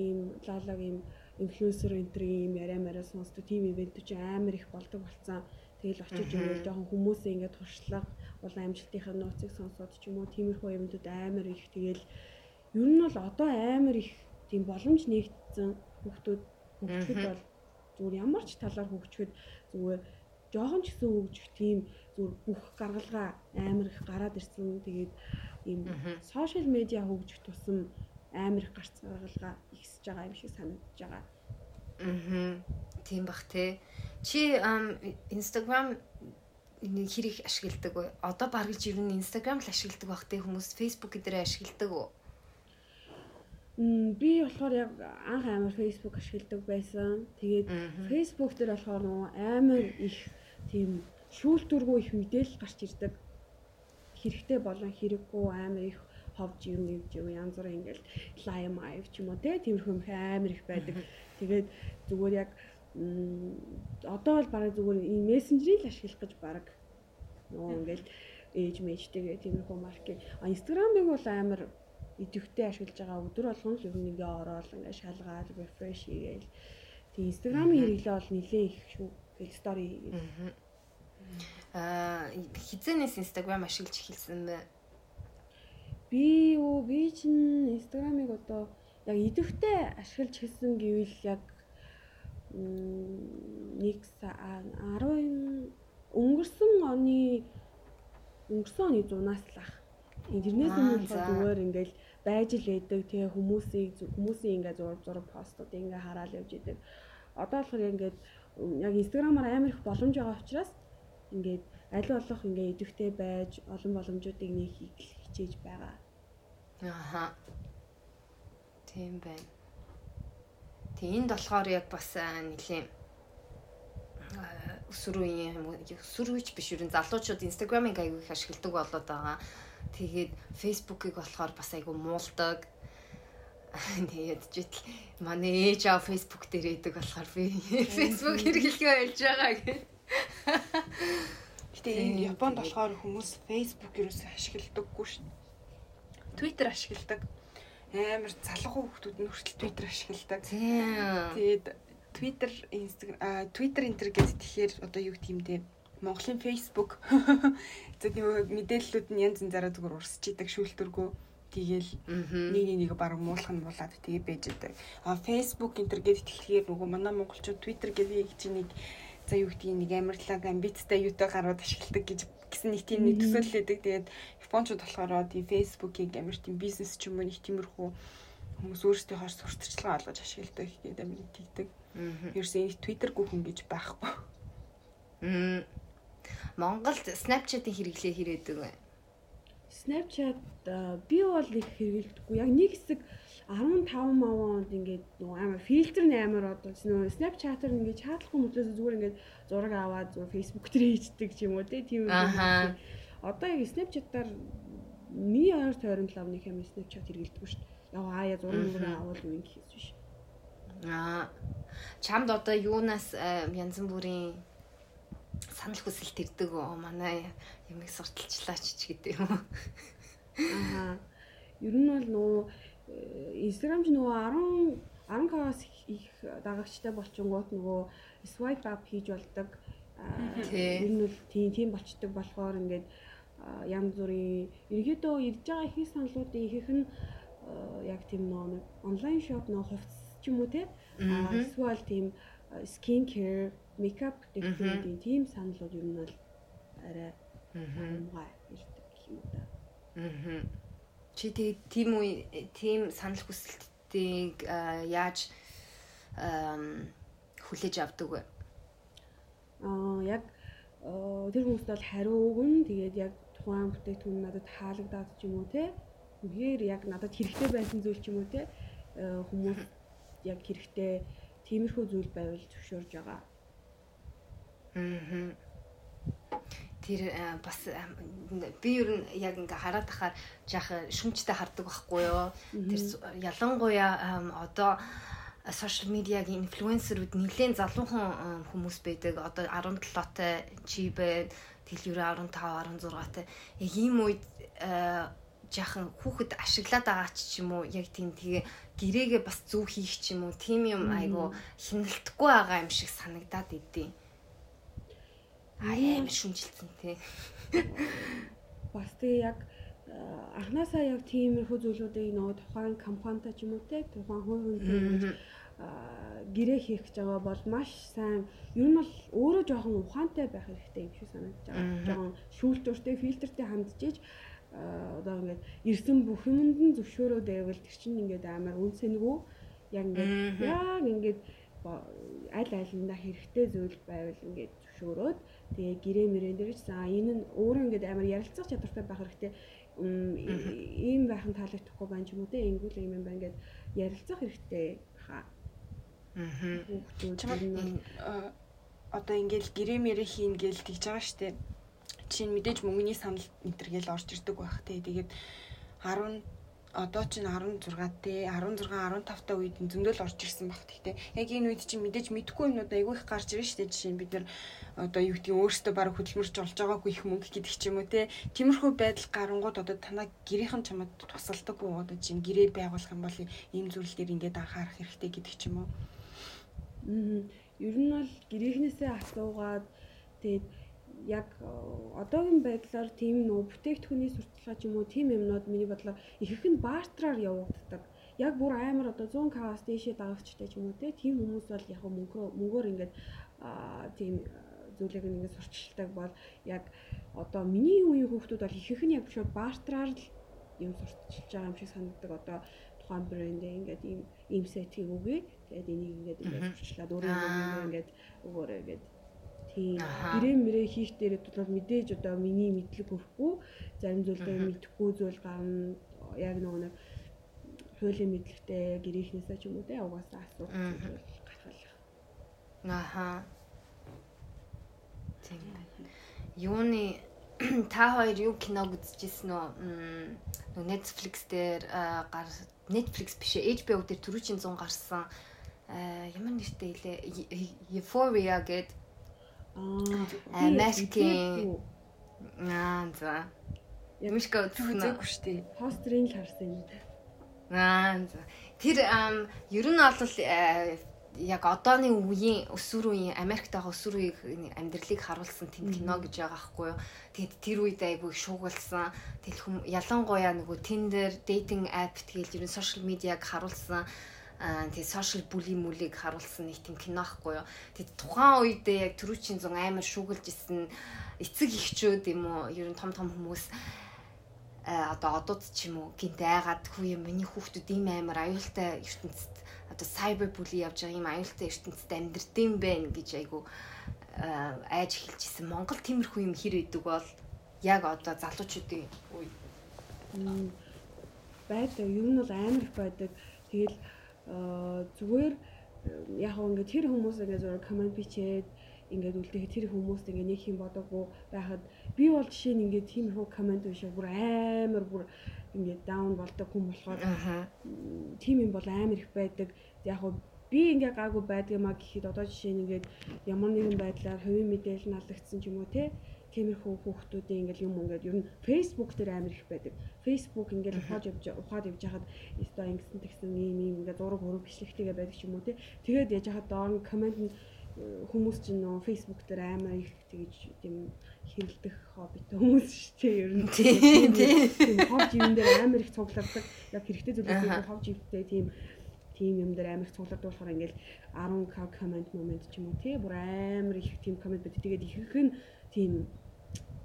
ийм лалаг ийм инфлюенсер энтрийн ийм яриа мараа сонсдог тийм ивент ч амар их болдог болсон. Тэгэл очиж ингээд жоохон хүмүүсээ ингээд туршлага улаан амжилтынхаа нууцыг сонсоод ч юм уу тиймэрхүү юмнууд амар их тэгэл ер нь бол одоо амар их тийм боломж нэгдсэн хүүхдүүд хөгжөхөд бол зүгээр ямар ч талаар хөгжөхөд зүгээр жоохон ч гэсэн хөгжих тийм зүгээр бүх гаргалгаа амар их гараад ирсэн. Тэгээд ийм сошиал медиа хөгжих тусам амар их гарц гаргалгаа ихсэж байгаа юм шиг санагдаж байгаа. Аа. Тийм бах те. Чи Instagram нэг хэрэг ашигладаг вэ? Одоо бараг нь Instagram л ашигладаг бах те хүмүүс Facebook гэдэрээ ашигладаг? Би болохоор яг анх амар Facebook ашигладаг байсан. Тэгээд Facebook дээр болохоор нөгөө амар их тийм шүүлтүргүй их мэдээлэл гарч ирдэг. Хэрэгтэй болон хэрэггүй амар их ховж юм юм юм янз бүрийн ингээл lime eye ч юм уу тиймэрхүү юм амар их байдаг. Тэгээд зүгээр яг одоо бол бараг зүгээр энэ мессенжерийг л ашиглах гэж бараг нөгөө ингээл ээж мэжтэйгээ тиймэрхүү маркет. А Instagram-ыг бол амар идэвхтэй ашиглаж байгаа өдөр болгон л ер нь ингээ ороод ингээ шалгаад refresh хийгээл. Тэг Instagram-ын хэрэглээ бол нэлээ их шүү. Story хийгээл. Аа хизэнээс Instagram ашиглаж эхэлсэн бэ? Би юу би чинь Instagram-ыг одоо яг идэвхтэй ашиглаж хэлсэн гэвэл яг нэг 10 өнгөрсөн оны өнгөрсөн оны 100-аас л ах. Интернет нь зүгээр ингээл байж л байдаг. Тэгээ хүмүүсийг хүмүүсийн ингээ зураг зураг постууд ингээ хараад явж идэг. Одоо болохоор ингээд яг инстаграмаар амар их боломж байгаа учраас ингээд аль болох ингээ идэвхтэй байж олон боломжуудыг нэг хичээж байгаа. Аха. Тийм байна. Тэг энд болохоор яг бас нэлийн өсвөр үеийн юм уу өсвөр үеч биш ерэн залуучууд инстаграмыг аягүй их ашигладаг болоод байгаа. Тэгээд Facebook-ыг болохоор бас айгүй муулдаг. (laughs) Тэгээд житл манай ээж аа Facebook дээр идэг болохоор би (laughs) Facebook хэрэглэгээ олж байгаа гэх. Гэтэ энэ Японд болохоор хүмүүс Facebook ерөөсөө ашигладаггүй шин. Twitter ашигладаг. Амар залхуу хүмүүс нь хүртэл Twitter ашигладаг. Тэгээд Twitter, Instagram, Twitter интер гэдэг тэгэхээр одоо юу гэмтэй юм Монголын Facebook (laughs) зөв мэдээллүүд нь янз янзаараа зүгээр урсч идэг шүүлтүргүү Тэгэл нэг нэг баг муулах нь болоод тэгээ байж байгаа. А Facebook энтер гэдэг тэгэхээр нөгөө манай монголчууд Twitter гэдэг чинь нэг за юу гэдгийг нэг амарлаг амбицтай юутай гарууд ашигладаг гэж гэсэн нэг тийм нэг төсөөллөдөг. Тэгээд Япончууд болохоор тийм Facebook-ийг амар тийм бизнес ч юм уу нэг тиймэрхүү хүмүүс өөрсдөө хаар сурталчилгаа олгож ашигладаг гэдэг амар тэгдэг. Ерөөсөө энэ Twitter-гүй хүн гэж байхгүй. Мм. Монголд Snapchat-ийн хэрэглээ хэрээдэг байна. Snapchat би бол их хэрэглэдэггүй. Яг нэг хэсэг 15 мавонд ингээд нөгөө амар фильтр амар одоо нөгөө Snapchat-аар ингээд чатлахгүй мөдлөөс зүгээр ингээд зураг аваад зүгээр Facebook дээр хийдэг ч юм уу тийм юм. Одоо яг Snapchat-аар миний ойр тойронд л авны хэм Snapchat хэрэглэдэггүй шүү дээ. Яг аяа зураг мөрөө авал юм гэхээс биш. Аа чамд одоо юунаас э, янз бүрийн санал хүсэлт ирдэг оо манай ямиг сурталчлаач ч гэдэг юм. Аа. Ер нь бол нөгөө Instagram ч нөгөө 10 10к-аас их дагагчтай болчингууд нөгөө swipe up хийж болдог. Ер нь бол тийм тийм болчдөг болохоор ингээд янз бүрийн ерөөдөө ирж байгаа их саналуудын ихэнх нь яг тийм нөгөө онлайн шоп нөгөө хувцс ч юм уу те эсвэл тийм skin care, makeup гэдэг тийм саналууд ер нь бол арай хамгаа ирдэг гэх юм да. Аа. Чи тэгээ тийм үе тийм санал хүсэлтийг яаж хүлээж авдаг вэ? Аа яг тэр хүмүүст бол хариу өгөн тэгээд яг тухайн бүтээгдэхүүн надад таалагдаад ч юм уу те үнээр яг надад хэрэгтэй байсан зүйл ч юм уу те хүмүүс яг хэрэгтэй тиймэрхүү зүйл байвал зөвшөөрж байгаа. Аа. Тэр бас би ер нь яг ингээ хараад тахаар жаах шүмжтэй хардаг байхгүй юу. Тэр ялангуяа одоо сошиал медиагийн инфлюенсерүүд нэлээд залуухан хүмүүс байдаг. Одоо 17-тай чи байна, дэлгүүрээ 15, 16-тай. Яг ийм үед жаахан хүүхэд ашиглаад байгаа ч юм уу яг тийм тэгээ гэрээгээ бас зүв хийх ч юм уу тийм юм айгу хинэлтэхгүй байгаа юм шиг санагдаад идэв. Амар шүмжилсэн (laughs) тий. Бас тэгээ яг анханасаа яг тиймэрхүү зүйлүүдийг нөгөө тухайн компанитай ч юм уу те тухайн хувь хүн гэрээ хийх гэж байгаа бол маш сайн. Ер нь бол өөрөө жоохон ухаантай байх хэрэгтэй юм шиг санагдаж байгаа. Жоохон шүүлтүртэй, фильтртэй хандж иж одоо ингээд ирсэн бүх юмд нь зөвшөөрөөд байвал тэр чинь ингээд амар үнсэнгүй яг ингээд яг ингээд аль алиндаа хэрэгтэй зүйл байвал ингээд зөвшөөрөөд тэгээ гэрээ мөрөн дээр ч за энэ нь өөрөө ингээд амар ярилцах чадвартай байх хэрэгтэй. Ийм байхын таалагдахгүй байна ч юм уу те. Ингүүл юм байна ингээд ярилцах хэрэгтэй хаа. Хүүхдүүд одоо ингээл гэрээ мэрэ хийн гээл тэгж байгаа штэ. Чинь мэдээж мөнгөний санал энтер гээл орж ирдэг байх те. Тэгээд 10 одоо ч 16 те 16 15 та үед зөндөл орж ирсэн баг тэгтээ. Яг энэ үед чинь мэдээж мэдхгүй юмнууд айгүй их гарч ирж штэ. Жишээ нь бид нар одоо юу гэдгийг өөрсдөө баг хөдөлмөрч болж байгаагүй их мөнгө гэдэг ч юм уу те. Тиймэрхүү байдал гарангууд одоо танаа гэрийнхэн чамд тусалдаггүй одоо чинь гэрээ байгуулах юм бол ийм зүйл дээр ингээд анхаарах хэрэгтэй гэдэг ч юм уу. Ер нь бол гэрээхнээсээ асуугаад тэгээд яг одоогийн байдлаар тийм нөө бүтээгдэхүүний сурталчилгаа ч юм уу тийм юмнууд миний бодлоор ихэнх нь бартраар явагддаг. Яг бүр амар одоо 100 кавас дэшээ дагагчтай ч юм уу тийм хүмүүс бол яг мөнгөөр мөнгөөр ингээд тийм зүйлийг ингээд сурталчилдаг бол яг одоо миний үеийн хүүхдүүд бол ихэнх нь яг шууд бартраар л юм сурталчилж байгаа юм шиг санагддаг. Одоо тухайн брэндээ ингээд ийм ийм сетийг өгье. Тэгээд энийг ингээд ингээд сурчлаад өөрөө ингээд өгөөрэй гэд тийм гэрээ мэрээ хийх дээрээ бол мэдээж одоо миний мэдлэг өрөхгүй зарим зүйлдээ мэдэхгүй зүйл гарна. Яг нөгөө нэг хуулийн мэдлэгтэй гэрэхнээсээ ч юм уу те угаасаа асуух гаргалах. Аха. Тийм. Юуны (clears throat) та хоёр юу киног үзчихсэн үү? Netflix дээр гар Netflix биш ээ HBO дээр түрүүчийн 100 гарсан. Ямар нэртэй илээ Euphoria гэд аа Америкийн аа за Юмшка үзээгүй шүү дээ. Постерийг л харсан юм. Аа за тэр ер нь бол яг одооны үеийн өсвөр үеийн Америкт байгаа өсвөр үеийн амьдралыг харуулсан тэнд кино гэж байгаа байхгүй юу. Тэгэд тэр үед айгүй шуугалсан. Тэгэл хүм ялангуяа нөгөө Tinder, dating app тэгэл ер нь social media-г харуулсан тэгээ social bully мүлийг харуулсан нэг тийм кино ахгүй юу. Тэгээд тухайн үед яг төрүүчийн зун амар шүүгэлж исэн эцэг эхчүүд юм уу ер нь том том хүмүүс одоо одууд ч юм уу гинт айгаад хүү юм миний хүүхдүүд ийм амар аюултай ертөнцид одоо cyber bully явж байгаа юм аюултай ертөнцид амьдрдсан байх гэж айгу айж хэлжсэн. Монгол тиймэрхүү юм хэр идэг бол яг одоо залуучуудын үе байдаг. Ер нь бол амар байдаг. Тэгэл зүгээр яг ингээд тэр хүмүүс ингээд зураг комент бичээд ингээд үлдээхэд тэр хүмүүст ингээд нэг юм бодоогүй байхад би бол жишээ нь ингээд тиймэрхүү комент бишээ бүр амар бүр ингээд даун болдог хүн болохоор тийм юм бол амар их байдаг. Яг гоо би ингээ гаагүй байдгиймаа гэхэд одоо жишээ нь ингээд ямар нэгэн байдлаар хувийн мэдээлэл налагдсан ч юм уу те тиймэрхүү хүүхдүүдийн ингээл юм ингээд ер нь Facebook дээр амар их байдаг. Facebook ингээл ухаад явж ухаад явж хахад өстой ингэсэн тэгсэн ийм ийм ингээд зураг хөрөг бичлэгтэйгээ байдаг ч юм уу те. Тэгээд яж хахад доор комент нь хүмүүс чинь нөө Facebook дээр амар их тэгж тийм хэрэлдэх хоббитой хүмүүс шүү дээ ер нь тийм хобби юм дээр амар их цуглардаг яг хэрэгтэй зүйлүүд хобби живтэй тийм тийм юм дээр амар цуглаад болохоор ингээл 10 к комент момент ч юм уу тий бүр амар их тийм комент байд. Тэгээд ихэнх нь тийм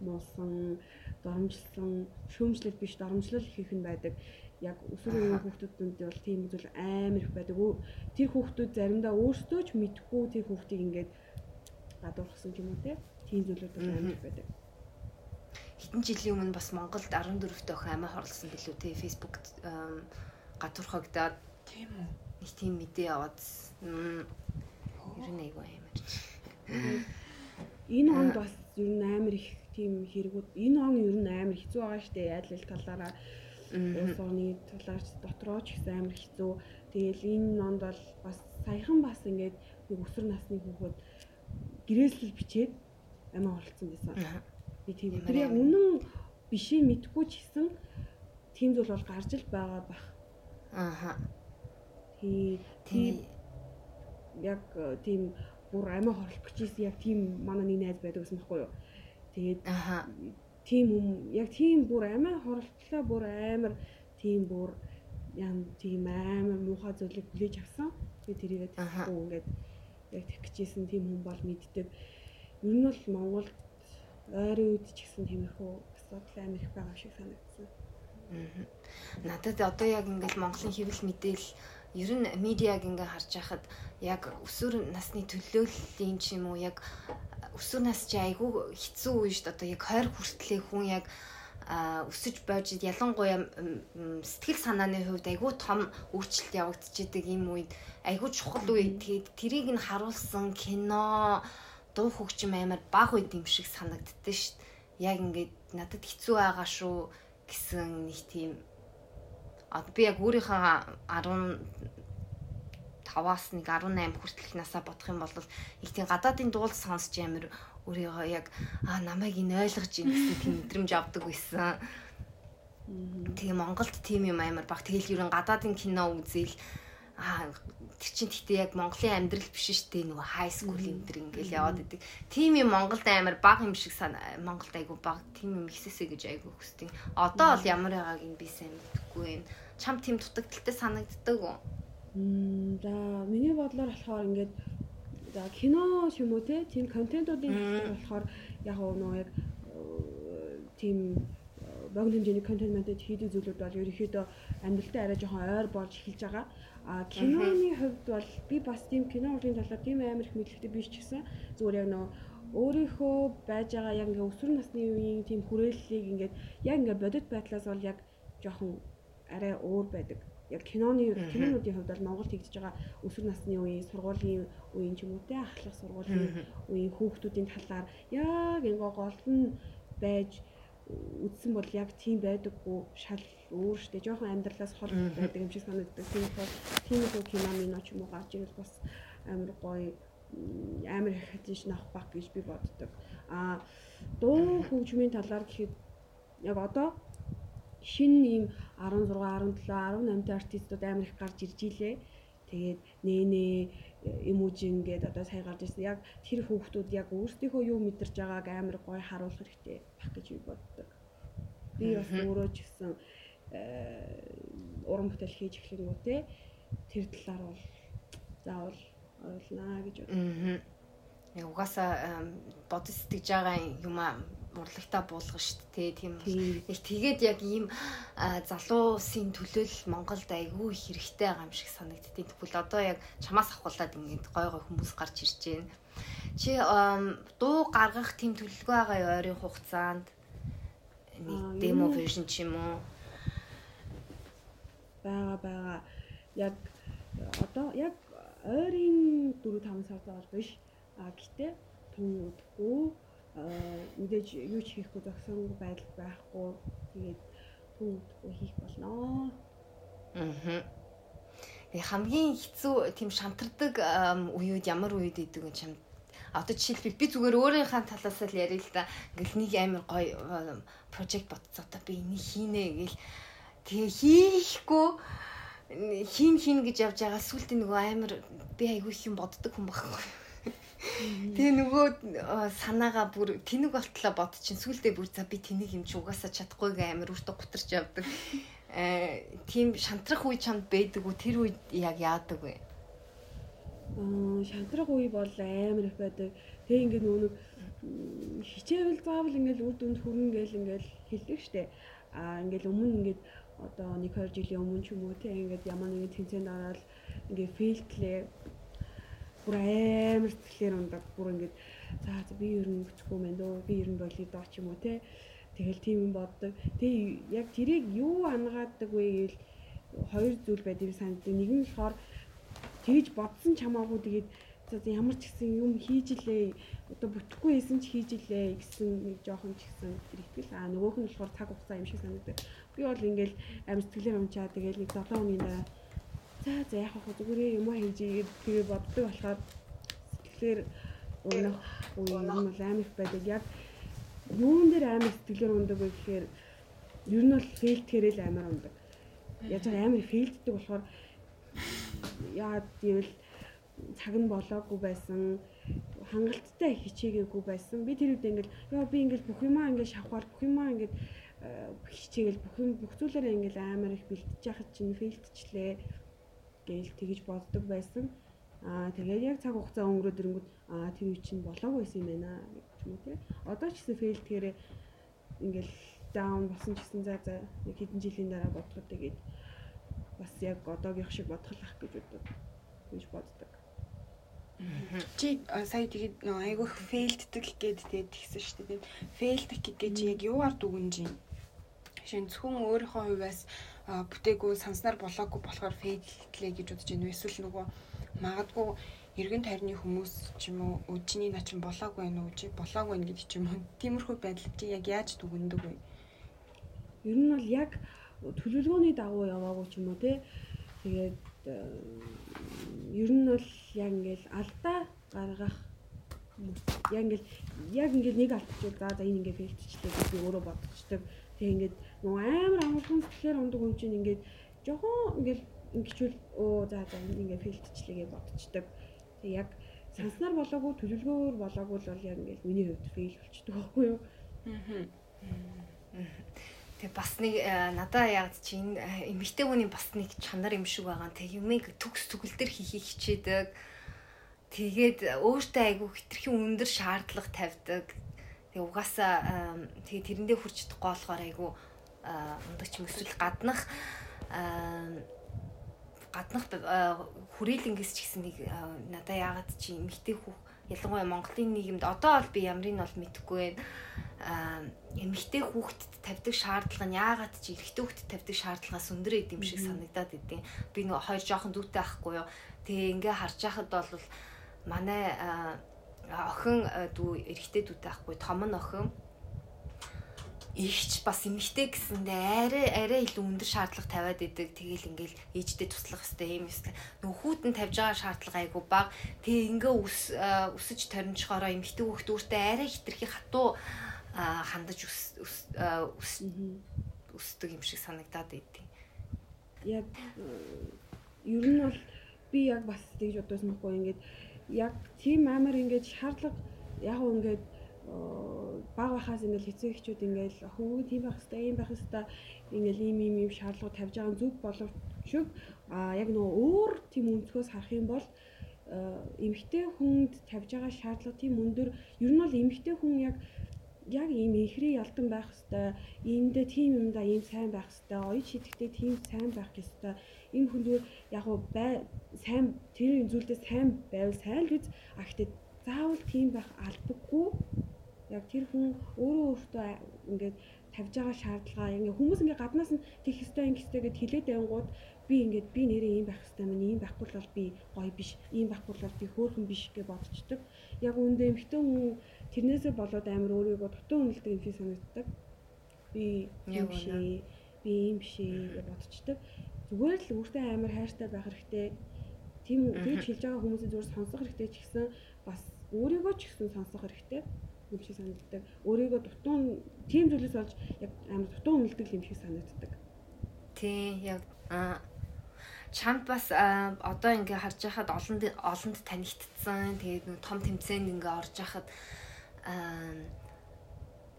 муусан, доромжилсан, шөөмжлөл биш доромжлол ихэнх нь байдаг. Яг өсвөр үеийн хүүхдүүдэнд бол тийм зүйл амар их байдаг. Тэр хүүхдүүд заримдаа өөрсдөө ч мэдгүй тэр хүүхдийг ингээд гадуурхсан юм уу тий. Тийм зүйлүүд бол амар их байдаг хэдэн жилийн өмнө бас Монголд 14 дэх амиа хорлсон билүү те фэйсбүүкт гадуурхагдаад тийм үү нэг тийм мэдээ яваад ер нь айгүй амар. Энэ онд бас ер нь амар их тийм хэрэгүүд энэ он ер нь амар хэцүү байгаа штэ ядлал талаараа улс орны талаарч дотроо ч гэсэн амар хэцүү. Тэгэл энэ онд бол бас саяхан бас ингээд нэг өсвөр насны хүүхэд гэрээсэл бичээд амиа хорлцсон байсан би тийм тэр яг үнэн бишээ мэдгүй ч гэсэн тийм зүйл бол гарч л байгаа бах. Ааха. Тий тий яг тийм бүр амиа хорлох гэжсэн яг тийм манай нэг найз байдаг гэсэн байхгүй юу. Тэгээд ааха тийм юм яг тийм бүр амиа хорлтлаа бүр амар тийм бүр ям тийм амар муухай зүйлийг хүлээж авсан. Би тэрийгээ тэгэхгүй ингээд яг тэгэх гэжсэн тийм хүн бол мэддэг. Ер нь бол Монголд ойрын үед ч гэсэн тиймэрхүү асуудал амар их байгаа шиг санагдсан. Надад одоо яг ингээд Монголын хэвлэл мэдээл ер нь медиаг ингээ харж байхад яг өсвөр насны төлөөллийн ч юм уу яг өсвөр нас чи айгүй хэцүү үе шүү дээ. Одоо яг 20 хүртлэх хүн яг өсөж бойж ялангуяа сэтгэл санааны хувьд айгүй том өөрчлөлт явагдчихэдэг юм үед айгүй чухал үе. Тэгээд тэрийг нь харуулсан кино дуу хөгжим амар баг үед юм шиг санагддээ шүү дээ. Яг ингээд надад хэцүү байгаа шүү гэсэн нэг тийм би яг өөрийнхөө 15-аас нэг 18 хүртэл их насаа бодох юм бол их тийм гадаадын дуул сонсч амар өөрийгөө яг аа намайг ин ойлгож ийн гэсэн тийм мэдрэмж авдаг байсан. Тэгээ Монголд тийм юм амар баг. Тэгэл ерөн гадаадын кино үзэл аа тэр чинь гэхдээ яг Монголын амьдрал биш шүү дээ нөгөө хай скул энэ төр ингээл яваад идэг. Тим юм Монголд амар баг юм шиг сан Монголд айгу баг тим юм ихсэсэ гэж айгу хүсдэг. Одоо бол ямар байгааг нь би сайн мэдэхгүй байна. Чам тим дутагдaltaй санагддаг уу? За миний бодлоор болохоор ингээд за кино ч юм уу те тийм контентуудын болохоор яг нөгөө яг тийм богино хэмжээний контент мэдээд хийдэг зүйлүүд бол ерөнхийдөө амьдралтай арай жоохон ойр болж эхэлж байгаа. А киноны хувьд бол би бас тийм кино урлагийн талаар тийм амар их мэдлэгтэй биш ч гэсэн зүгээр яг нөө өөрийнхөө байж байгаа яг ингээ өсвөр насны үеийн тийм хүрээллийг ингээд яг ингээ бодит байдлаас бол яг жоохон арай өөр байдаг. Яг киноны кинонуудын хувьд бол Монголд хийгдэж байгаа өсвөр насны үеийн сургуулийн үеийн ч юм уу те ахлах сургуулийн үеийн хүүхдүүдийн талаар яг ингээ голтон байж үдсэн бол яг тийм байдаггүй шал өөр штэ жоохон амьдралаас хол байдаг юм шиг санагддаг. Тийм бол тийм их кино минь ч юм уу гарч ирэл бас амар гоё амар их attention авах баг гэж би боддог. А дуу хөгжмийн талаар гэхэд яг одоо шинэ ийм 16, 17, 18 та артистууд амар их гарч ирж илээ. Тэгээд нэнэ эможин гэдэг одоо сая гарч ирсэн. Яг тэр хүүхдүүд яг өөрсдийнхөө юу мэдэрч байгааг амар гоё харуулах хэрэгтэй байх гэж би боддог. Би бас өөрөө ч гэсэн уран бүтээл хийж эхлэнгүү те тэр талаар бол заавал ойлнаа гэж боддог. Яг угаасаа бодож сэтгэж байгаа юм аа урлагтаа буулгах шүү дээ. Тийм их тэгээд яг ийм залуусын төлөөлөл Монголд айгүй хэрэгтэй байгаа юм шиг санагдтыг тэгвэл одоо яг чамаас авахулаад ингээд гой гой хүмүүс гарч ирж байна. Чи дуу гаргах тийм төлөвлөгөө байгаа ойрын хугацаанд? Нэг демо вершн ч юм уу? Байгаа байгаа яг одоо яг ойрын 4 5 сар зар биш. А гэтээ тун удахгүй мэдээж юу ч хийхгүй зогсоогүй байдал байхгүй тэгээд түүндгүй хийх болно. Аа. Хамгийн хэцүү тийм шантардаг үеуд ямар үед идэг юм чам одоо жишээлбэл би зүгээр өөрийнхөө талаас л ярил л да. Ингээл нэг амар гоё прожект бодцоо та би энийг хийнэ гэл тэгээ хийхгүй хийн хийн гэж явж байгаа сүултээ нөгөө амар би айгүй их юм боддог хүн байхгүй Тэгээ нөгөө санаагаа бүр тэнэг болтлоо бод чинь сүулдэ бүр за би тэнийг юм чи угаасаа чадахгүй гэ амир үртэ гутарч явдаг. (laughs) э тийм шантрах үе чамд байдаг уу? Тэр үед яг яадаг вэ? Аа шантрах үе бол амар их байдаг. Тэг ингээд нөгөө хичээвэл заавал ингээл үр дүнд хүрнэ гэл ингээл хэлдэг штэ. Аа ингээл өмнө ингээд одоо 1 2 жилийн өмнө ч юм уу тий ингээд ямар нэгэн тэнцээнд ороод ингээд фейлтлээ бүр амар сэтгэлээр ундаг бүр ингээд за би ер нь бүцгүй мэн дөө би ер нь болио доо ч юм уу тий тэгэл тийм юм боддог. Тий яг тэрийг юу ангаадаг вэ гэвэл хоёр зүйл байд юм санагдав. Нэг нь болохоор тэгж бодсон чамаагүй тэгээд ямар ч гэсэн юм хийж илээ одоо бүтэхгүй байсан ч хийж илээ гэсэн нэг жоохон ч гэсэн итгэл. Аа нөгөөх нь болохоор цаг хугацаа юм шиг санагдав. Би бол ингээл сэтгэлээр унчаа тэгээд нэг 7 өдрийн дараа за за яах вэ зүгээр юм хийж игээд тэгээ боддог болохоор сэтгэлээр унах үе юм бол амар их байдаг. Яг юун дээр амар сэтгэлээр ундаг вэ гэхээр ер нь бол фейлтгэрэл амар ундаг. Яаж амар фейлддэг болохоор яа гэвэл цаг нь болоогүй байсан хангалттай хичээгээгүй байсан. Би тэр үед ингээл яа би ингээл бүх юмаа ингээл шавхаар бүх юмаа ингээд э, хичээгээл бүх юм бүх зүйлээрээ ингээл амар их бэлтэж яхад чинь фейлдчлээ гээл тэгэж боддог байсан аа тэгээд яг цаг хугацаа өнгөрөөд ирэнгүүт аа тэр үе чинь болоогүй байсан юм байна гэж юм те одоо ч гэсэн фейлдэхээр ингээл даун болсон ч гэсэн за за нэг хэдэн жилийн дараа бодлоо тэгээд бас яг одоогийнх шиг бодглох гэж боддог гэж боддог. Чи сая тэгээд айгүйх фейлддэг гэд тэгээд тэгсэн шүү дээ. Фейлдэх гэж яг юугаар дүгнэж юм? Шинэ зөвхөн өөрийнхөө хувьас бүтээгүй санснаар болоогүй болохоор фейлдлээ гэж бодож байна. Эсвэл нөгөө магадгүй эргэн тойрны хүмүүс ч юм уу өжиний начин болоогүй байна уу чи болоогүй байна гэдэг ч юм уу. Тиймэрхүү байдал чи яг яаж дүгнэдэг вэ? Ер нь бол яг төлөвлөгөөний дагуу яваагүй ч юм уу те. Тэгээд э, ер нь бол яг ингээл алдаа гаргах яг ингээл яг ингээл нэг алдчихвал за за энэ ингээ фейлдчихлээ гэж би өөрөө бодчихдаг. Тэгээ ингээд нөгөө амар амархан сэтгэлээр ундаг хүн чинь ингээд жохон ингээл ингэчүүл оо за за энэ ингээ фейлдчихлээ гэж бодчихдаг. Тэгээ яг санснаар болоогүй төлөвлөгөөр болоогүй л бол яг ингээл миний хувьд фейл болчдөг байхгүй юу? Аа. Тэг бас нэг э, надаа яг чи энэ э, эмэгтэй хүний бас нэг чанар юм шиг байгаа. Тэг юмыг төгс төгөл төр хийхийг хичээдэг. Тэгээд өөртөө айгүй хитрхийн өндөр шаардлага тавьдаг. Тэг угаасаа тэгээ тэрэндээ хүрч чадахгүй болохоор айгүй ундагч юм эсвэл гаднах гаднах хүрээлэнгээс ч гэсэн нэг надаа яагаад чи эмэгтэй хүүх ялангуяа Монголын нийгэмд одоо бол би ямрыг нь бол мэдэхгүй байна. Аа эмэгтэй хүүхдэд тавьдаг шаардлага нь яагаад ч эрэгтэй хүүхдэд тавьдаг шаардлагаас өндөр эд юм шиг санагдаад идэв. Би нөгөө хоёр жоохон дүүтэй байхгүй юу. Тэгээ ингээ харж байхад бол манай охин дүү эрэгтэй дүүтэй байхгүй том нь охин ихч бас эмэгтэй гэсэндээ арай арай илүү өндөр шаардлага тавиад идэг. Тэгэл ингээл ээжтэй туслах хэвээр юм эсвэл нөхүүд нь тавьж байгаа шаардлага айгу баг. Тэгээ ингээ ус өсөж торнчхороо эмэгтэй хүүхд өөртөө арай хитрхи хатуу хандаж өс өсдөг юм шиг санагдаад идэв. Яг ер нь бол би яг бас тэгж байхгүй ингээд яг тийм амар ингээд шаардлага яг ингээд баг байхаас ингээл хэцүү ихчүүд ингээл хөвгөө тийм байх хэвээр ийм байх хэвээр ингээл ийм ийм ийм шаардлага тавьж байгаа зүг боловч а яг нөгөө өөр тийм өнцгөөс харах юм бол эмэгтэй хүнд тавьж байгаа шаардлага тийм өндөр. Ер нь бол эмэгтэй хүн яг яг ийм ихрээ ялдан байх хэвээр эндээ тийм юмда ийм сайн байх хэвээр оюу шидэхдээ тийм сайн байх хэвээр энэ хүн зүгээр яг бай сайн тэр зүйлдээ сайн байвал сайн л үз а гэхдээ заавал тийм байх албагүй яг тэр хүн өөрөө өөртөө ингээд тавьж байгаа шаардлага ингээ хүмүүс ингээ гаднаас нь тех хэвээр ингээ хэвээр гэд хилээд байнгут би ингээд би нэрээ ийм байх хэвээр мань ийм байхгүй бол би гоё биш ийм байхгүй бол би хөөрхөн биш гэж бодчихдөг яг үүндээ эмхтэн хүн тэрнээсээ болоод амар өөрийгөө дутуу үнэлдэг юм шиг санагддаг. Би юм биш би ийм биш гэж бодчихдөг зүгээр л өөртөө амар хайртай байх хэрэгтэй. Тийм (laughs) тэгж хэлж байгаа хүмүүсээ зүгээр сонсох хэрэгтэй ч гэсэн бас өөрийгөө ч гэсэн сонсох хэрэгтэй юм шиг санагддаг. Өөрийгөө дутуун тийм зүйлээс болж яг амар дутуун үнэлдэг юм шиг санагддаг. Тий, яг аа чамд бас одоо ингээ харж байхад олонд олонд танигдсан. Тэгээд нэг том тэмцээнд ингээ орж байхад аа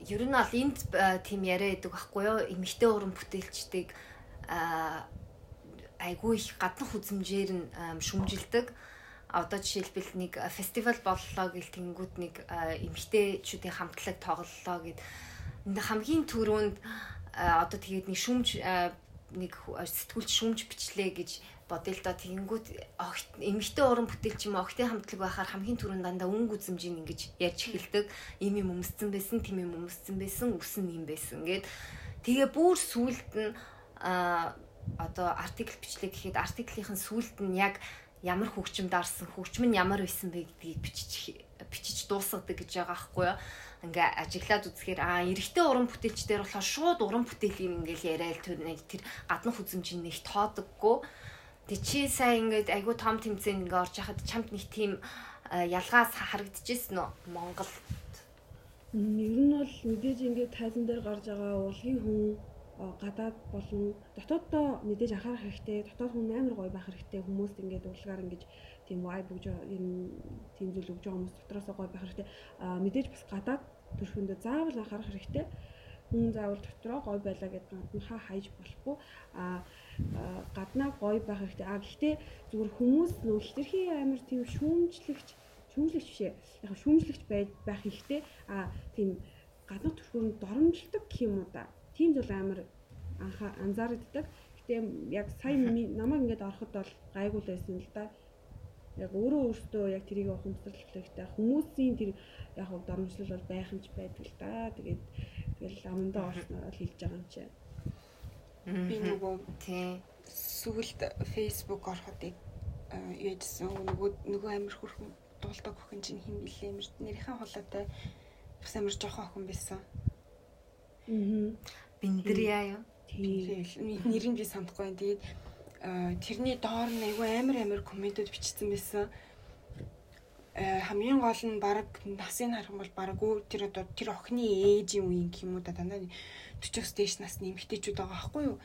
ер нь аль энд тийм яриа идэг байхгүй юу? Эмэгтэй уран бүтээлчдийг а айгүй их гаднах үзмжээр нь шүмжилдэг. Одоо жишээлбэл нэг фестивал боллоо гэл тэнгүүд нэг эмгтээчүүдийн хамтлаг тоглолоо гэд. Хамгийн түрүүнд одоо тэгээд нэг шүмж нэг сэтгүүлч шүмж бичлээ гэж бодъё л доо. Тэгэнгүүт эмэгтэй уран бүтээлч юм огтын хамтлаг байхаар хамгийн түрүүнд дандаа өнгө үзэмжийг ингэж ярьж эхэлдэг. Ийм юм өмсцэн байсан, тийм юм өмсцэн байсан, үсэн юм байсан гэд. Тэгээ бүр сүулт нь а одоо артикл бичлээ гэхэд артиклийнхэн сүулт нь яг ямар хөгжим дарсан, хөгжим нь ямар байсан бэ гэдгийг бичиж бичиж дуусгадаг гэж байгаа байхгүй юу? Ингээ ажиглаад үзэхээр аа эрэгтэй уран бүтээлчдэр болохоор шууд уран бүтээлийн ингээл яриад тэр нэг тэр гаднах үзэмжийн нэг тоодоггүй Тэг чи сайн ингээд айгу том тэмцээнд ингээ орж яхад чамд нэг тийм ялгаас харагдчихсэн үү Монголд? Ер нь бол мэдээж ингээд тайлан дээр гарч байгаа урлагийн хүн гадаад болон дотооддоо мэдээж анхаарах хэрэгтэй. Дотоод хүн амар гоё байх хэрэгтэй. Хүмүүст ингээд урлагаар ингээд тийм vibe өгж юм тийм зүйл өгж байгаа хүмүүс дотроосоо гоё байх хэрэгтэй. Мэдээж бас гадаад төрхөндөө заавал анхаарах хэрэгтэй. Хүн заавал дотроо гоё байлаа гэдээ гаднахаа хайж болохгүй. Аа гаднаа гоё байх хэрэгтэй. А гэхдээ зүгээр хүмүүс нөө хитрхи амар тийм шүүмжлэгч шүүмжлэгч биш ээ. Яг шүүмжлэгч байх хэрэгтэй. А тийм гаднах төрхөнд доромжилдог юм уу да. Тийм зүйл амар анхаа анзаардаг. Гэтэ яг сайн намайг ингээд ороход бол гайгүй л байсан л да. Яг өөрөө өөртөө яг тэрийг ухамсарлахтай хүмүүсийн тэр яг доромжлол бол байх юм ч байдаг л да. Тэгээд тэгэл амандаа орсноо л хэлж байгаа юм чинь. Би нөгөө тий сүгэлд Facebook ороход юу яжсэн нөгөө нөгөө амир хөрхөн дуулдаг охин чинь хин билээ нэрийн холоотой бас амир жоохон охин байсан. Аа. Биндрия юу? Тий. Нэрийг би санахгүй байна. Тэгээд тэрний доор нь айгүй амир амир комментүүд бичсэн байсан хамгийн гол нь баг насыг харах юм бол баг тэр одоо тэр охины ээжийн үеийн юм уу да дандаа 40-оос дээш насны эмэгтэйчүүд байгаа байхгүй юу.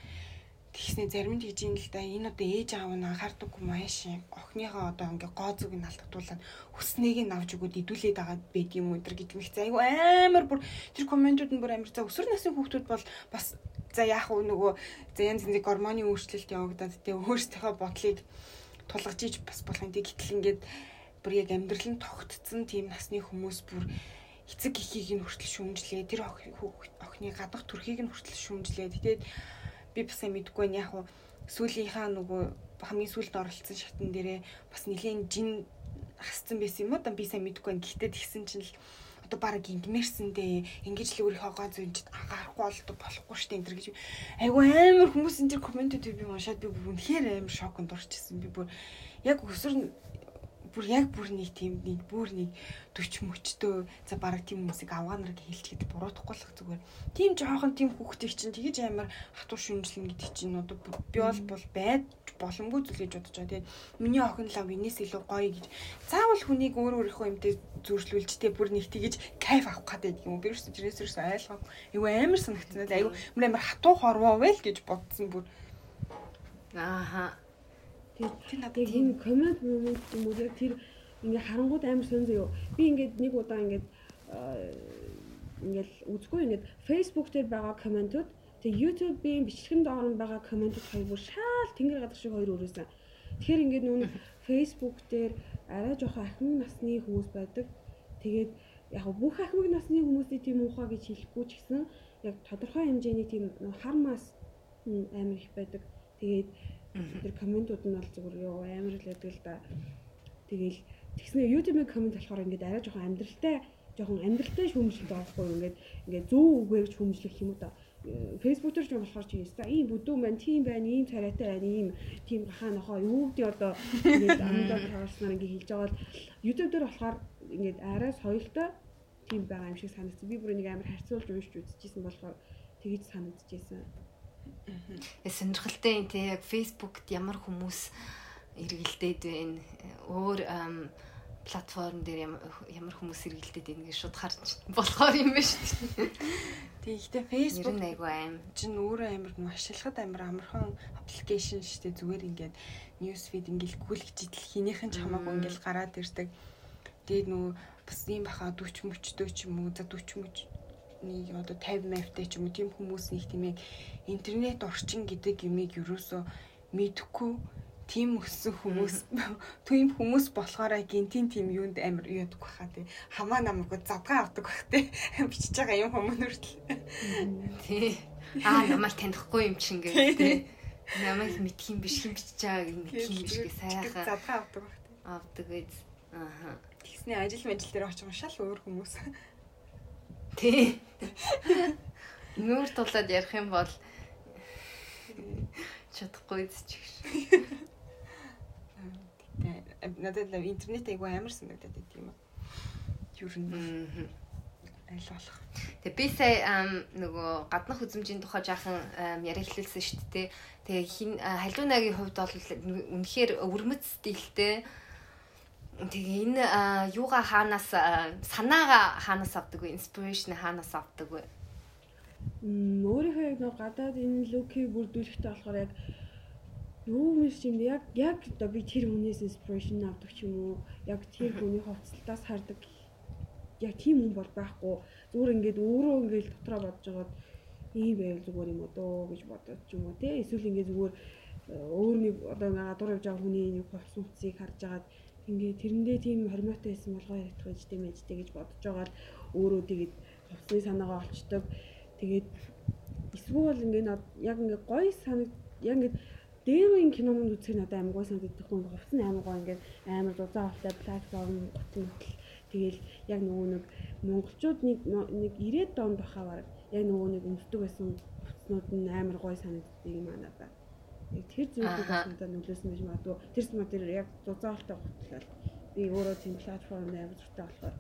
Тэгснэ зарим нь тэгж юм л да энэ одоо ээж аав нь анхаардаггүй маш юм. Охиныхоо одоо ингээ гоо зүг нь алдагдуулаад хүснэг нь авч өгөөд идүүлээд байгаа байд юм уу гэдэг нэг айгу амар бүр тэр комментууд нь бүр амар за өсвөр насны хүүхдүүд бол бас за яах вэ нөгөө за янз янзын гормоны өөрчлөлт явагдаад тэгээ өөрсдийнхөө бодлыг тулгаж иж бас болох юм. Гэтэл ингээд бүр яг амьдрал нь тогтцсон тийм насны хүмүүс бүр эцэг эхийг нь хүртэл шүүмжлээ. Тэр охины гадах төрхийг нь хүртэл шүүмжлээ. Тэгээд би бас юм мэдгүй нь яг сүүлийнхаа нөгөө хамгийн сүүлд оролцсон шатн дээрээ бас нэгэн жин хасцсан байсан юм уу? Би сайн мэдгүй нь. Гэхдээ тэгсэн чинь л одоо баг ингмэрсэндээ ингэж л өөрийнхөө гоо зүйнчд анхаарахгүй болдог болохгүй штэ энэ гэж. Айгу амар хүмүүс энэ комментүүд би уншаад би бүр үнэхээр амар шоконд орчихсон. Би бүр яг өсөр бүр яг бүр нэг тийм нэг бүр нэг 40 мөчтөө за бараг тийм хүмүүсийг авгаанаар хэлчихэд буруутахгүй л зүгээр. Тийм жоохон тийм хүүхдийг чинь тэгэж амар хатуу шүмжлэн гэдэг чинь одоо би бол бол байж боломгүй зүйл гэж бодож байгаа. Тэгээд миний охин лав энэс илүү гоё гэж заавал хүнийг өөр өөрийнхөө юмтай зөрчлүүлж тэ бүр нэг тэгэж кайф авах гэдэг юм. Би ерөөсөө тэрээс ерөөсөө ойлгоогүй. Айгу амар санагдсан. Айгу амар хатуу хорвоо вэ л гэж бодсон бүр. Ааха Тэр надад тийм коммент момент юм уу яг тэр ингээ харангууд амар сонь зөө. Би ингээд нэг удаа ингээд ингээл үзгүй ингээд Facebook дээр байгаа комментууд тэг YouTube-ийн бичлэгэн доорн байгаа комментууд хоёр бүр шаал тэнгэр гадар шиг хоёр өрөөсөн. Тэгэхээр ингээд нүн (laughs) Facebook дээр арай жоохон ахмад насны хүмүүс байдаг. Тэгээд яг бүх ахмад насны хүмүүсийн тийм ухаа гэж хэлэхгүй ч гэсэн яг тодорхой хэмжээний тийм хар мас амар их байдаг. Тэгээд Тэр комментууд нь бол зүгээр ёо амар л байдаг л да. Тэгээл тэгснэ YouTube-ийн коммент болохоор ингээд арай жоохон амьдралтай жоохон амьдралтай шүүмжлэлт байхгүй ингээд ингээд зөв үгээр шүүмжлэх юм уу да. Facebook дээр ч болохоор чи яста ийм бүдүүн байна, тийм байна, ийм царайтай байна, ийм тийм гахаа нохоо юу гэдэг одоо ингээд (laughs) андаа таарснаар ингээд хэлж байгаа л YouTube дээр болохоор ингээд арай соёлтой тийм байгаа юм шиг санагдсан. Би бүр нэг амар харьцуулж уншиж үзчихсэн болохоор тэгэж санагдчихсэн. Э сонирхолтой юм те яг Facebook-д ямар хүмүүс эргэлдээд байна. Өөр платформ дээр ямар хүмүүс эргэлдээд гэж шууд харж болохоор юм байна шүү дээ. Тэгэхдээ Facebook айгу аим чинь өөрөө амар нь ашиглахад амар амархан аппликейшн шүү дээ. Зүгээр ингээд news feed ингээд гүйлгэж идэл хинийхэн ч хамаагүй ингээд гараад ирдэг. Тэгээд нөгөө бас юм баха 40 мөчдөө ч юм уу за 40 мөч нэг одоо 50 мавтай ч юм уу тийм хүмүүс нэг тийм яг интернет орчин гэдэг юмыг юусоо мэдхгүй тийм өссөн хүмүүс (laughs) тийм хүмүүс болохоор гинтийн тийм юунд амир юудаг баха тий хамаа намайг задгаа авдаг бах тий (laughs) бичиж байгаа юм хүмүүс нүртэл Тий. Аа намайг танихгүй юм чинь гэдэг тий. Намайг мэдх юм биш юм бичиж байгааг мэдх юм биш гэ сайхан задгаа авдаг бах тий авдаг биз. Ааха. тэгсний ажил мэл дээр очих шал өөр хүмүүс Тий. Нүүр тулаад ярих юм бол чадахгүй ч гэж. Гэтэ надад л интернет айгу амар санагдаад байт юм аа. Юу Мгм. аль болох. Тэгээ би сая нөгөө гаднах үзмжийн тухай жаахан яриа хэлсэн шүү дээ. Тэгээ хин халуунагийн хувьд бол үнэхээр өвөрмөц стилтэй. Тэгээ энэ юугаа хаанаас санаагаа хаанаас авдаг вэ? Inspiration хаанаас авдаг вэ? Мм өөрийнхөө яг нэг гадаад энэ лукийг бүрдүүлэхтэй болохоор яг юу юм яг яг одоо би тэр хүнээс инспирэшн авдаг ч юм уу яг тэр хүний хувцалтаас хардаг яг тийм хүн бол байхгүй зүгээр ингээд өөрөө ингээд дотроо бодож байгаад ийм байвал зүгээр юм дөө гэж бодож ч юм уу те эсвэл ингээд зүгээр өөр нэг одоо гадуур явж байгаа хүний нэг хувц мөцийг харж агаад ингээ тэрэндээ тийм хормоотой байсан болгоо ярих байж тийм ээжтэй гэж бодож байгаа л өөрөө тэгээд хувцсны санаагаа олчдаг. Тэгээд эсвэл ингээ яг ингээ гоё санаг яг ингээ дээр үеийн кинонууд үзэх нь надад амар гоё санагддаг хүн хувцс нь гоё ингээ амар дузаа автай платформ готын хөтл тэгэл яг нөгөө нэг монголчууд нэг нэг 90-ад донд баха баг яг нөгөө нэг өмсдөг байсан хувцснууд нь амар гоё санагддаг юм аа надад яг тэр зүйлүүд надад нөлөөсөн байж магадгүй тэр сма тэр яг дузаа автай готлол би өөрөө тийм платформ амар зуртай болохоор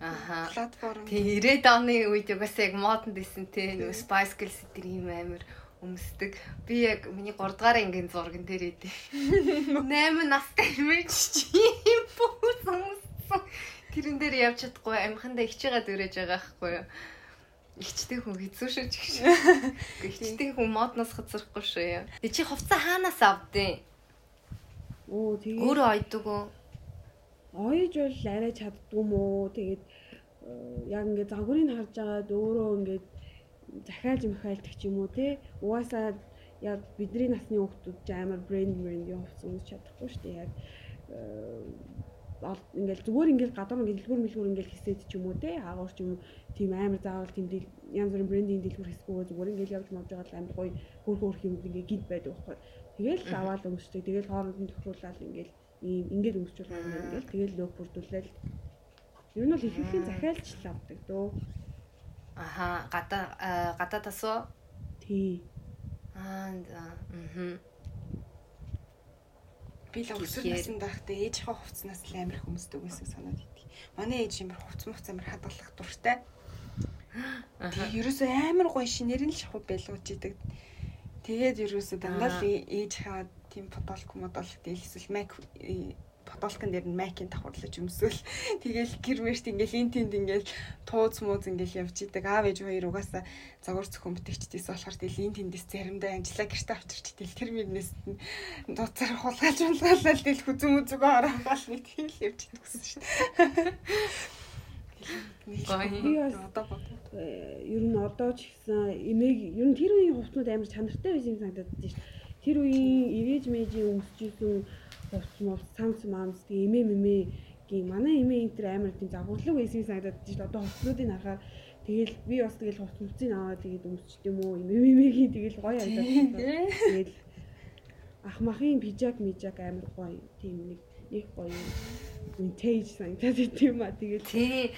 Аха. Платформ Тэгээ 90-ад оны үед угаасаа яг модонд исэн те нөгөө Spice Girls гэдэг юм амир өмсдөг. Би яг миний 3 дугаар ангийн зурган дээр идэв. (laughs) 8 настай имиж чи юм бүс өмссөн. Тэрэн дээр явж чадахгүй амхандаа ихчээгээ дөрэж байгаа байхгүй юу? Ихчтэй хүн хэцүү шүү ч гэж. Ихчтэй хүн модноос хацрахгүй шүү. Тэ чи хувцас хаанаас авдیں۔ оо тэгээ Өөрөө ойдог уу? ойж бол арай чаддгүй мó тэгээд э, яг ингээд загварыг харж агаад өөрөө ингээд захиалж махайлдаг ч юм уу те угаасаа яг бидний насны хүүхдүүд ч амар брэнд брэндийн хувцас өмсч чадахгүй шүү дээ яг э, ингээл зүгээр ингээл гадуур ингээл дэлгүүр мэлгүүр ингээл хийсэд ч юм уу те агуур ч юм тийм амар заавал тийм янз бүрийн брендийн дэлгүүр хийсгүүгээ зүгээр ингээл явж мавж байгаа л амар гоё хөөр хөөрх юм ингээ гинт байдаг байхгүй тэгэл аваад өмсдөг тэгэл хооронд нь тохируулаад ингээл ийм ингээд өмсчүүл байгаа юм ингээл тэгэл лөг бүрдүүлээл ер нь бол их ихэн захиалч л авдаг дөө Аха, гадаа а, гадаадас уу? тий Аа, за. Би л Тэгэхээр- наснд байхдаа ээжийнхээ хувцснаас л амар хүмүүсдэг байсан санаад идэв. Манай ээж амар хувц муц амар хадгалах дуртай. Тэгээ ерөөсөө амар гоё шинээр нь л шахуу байлгууж идэг. Тэгээд ерөөсөө дандаа л ээ- ээжийнхээ тийм фотолк модолк дээл эсвэл мак фотолкн дээр нь макийн давхарлаж өмсөөл (laughs) тэгээл гэр мэрт ингээл эн тэнд ингээл тууз мууз ингээл явж идэг аав ээж хоёр угаасаа загвар зөвхөн бүтээгчдээс болохоор тэгэл эн тэндээс заримдаа амжилаа гэрте авчирч тэл тэр мөрнээс нь нууцаар хулгайлж хулгайлал тэл хүзэн мүзгөө оронгоол нэг тэгэл явж идэг гэсэн шүү дээ. Одоо бод. Э, ер нь одоо ч гэсэн эмээг ер нь тэр үеийн хувцнууд амар чанартай байсан юм санагдаад байна шүү. Тэр үеийн ивэж мэжийн өмсчихсэн хувц мовц цамц мамц тэгээ эмээ мэмээгийн манай эмээ энэ төр амар тийм загварлаг байсан юм санагдаад шүү. Одоо хувцнуудыг харахаар тэгэл би бас тэгэл хувц мовцыг аваад тэгээд өмсчт юм уу эмээ мэмээгийн тэгэл гоё байна. Тэгэл ах махын пижак мижак амар гоё. Тийм нэг нэг гоё vintage санагдаад байт юм а тэгэл Тэ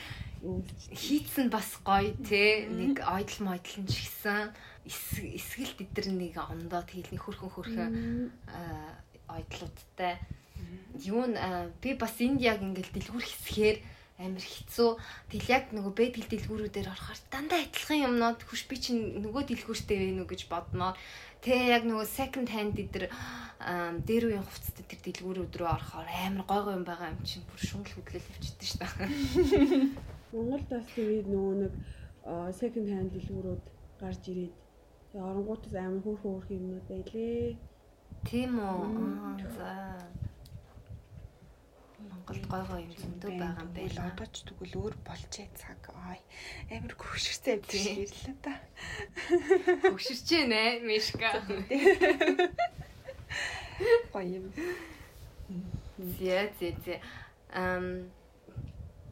өмсч. хийцэн бас гоё те. Нэг ойдл мойдлон ч гэсэн эс- эсгэлт эдэр нэг ондоо тэгэл нэг хөрхөн хөрхөн а, ойдлуудтай юу н би бас энд яг ингээл дэлгүүр хэсгээр амар хэцүү тэл яг нөгөө бэдгэл дэлгүүрүүдээр орохоор дандаа адилхан юмнууд хүш би чинь нөгөө дэлгүүртэй вэ нү гэж бодноо Тэ яг нөгөө second hand ам, дээр үеийн хувцастай тэр дэлгүүрүүд рүү орохоор амар гой гой юм байгаа юм чинь бүр шунгал хөдлөл явчихдаг шүү дээ. (laughs) Монголд бас тэгээд нөгөө нэг second hand дэлгүүрүүд гарч ирээд тэгээ оронгуудаас амар хөөрхөн хөөрхөн юмнууд байлээ. Тийм үү. Аа, За. Монголд гой гой юм зөндөө байгаа юм байна. одоо ч тэгвэл өөр болчээ цаг. Ай. Амар хөвшөрсөн юм Тий. шиг ирлээ та. Хөгшөрч байна Мишка. Гоё юм. Зэ зэ зэ. Ам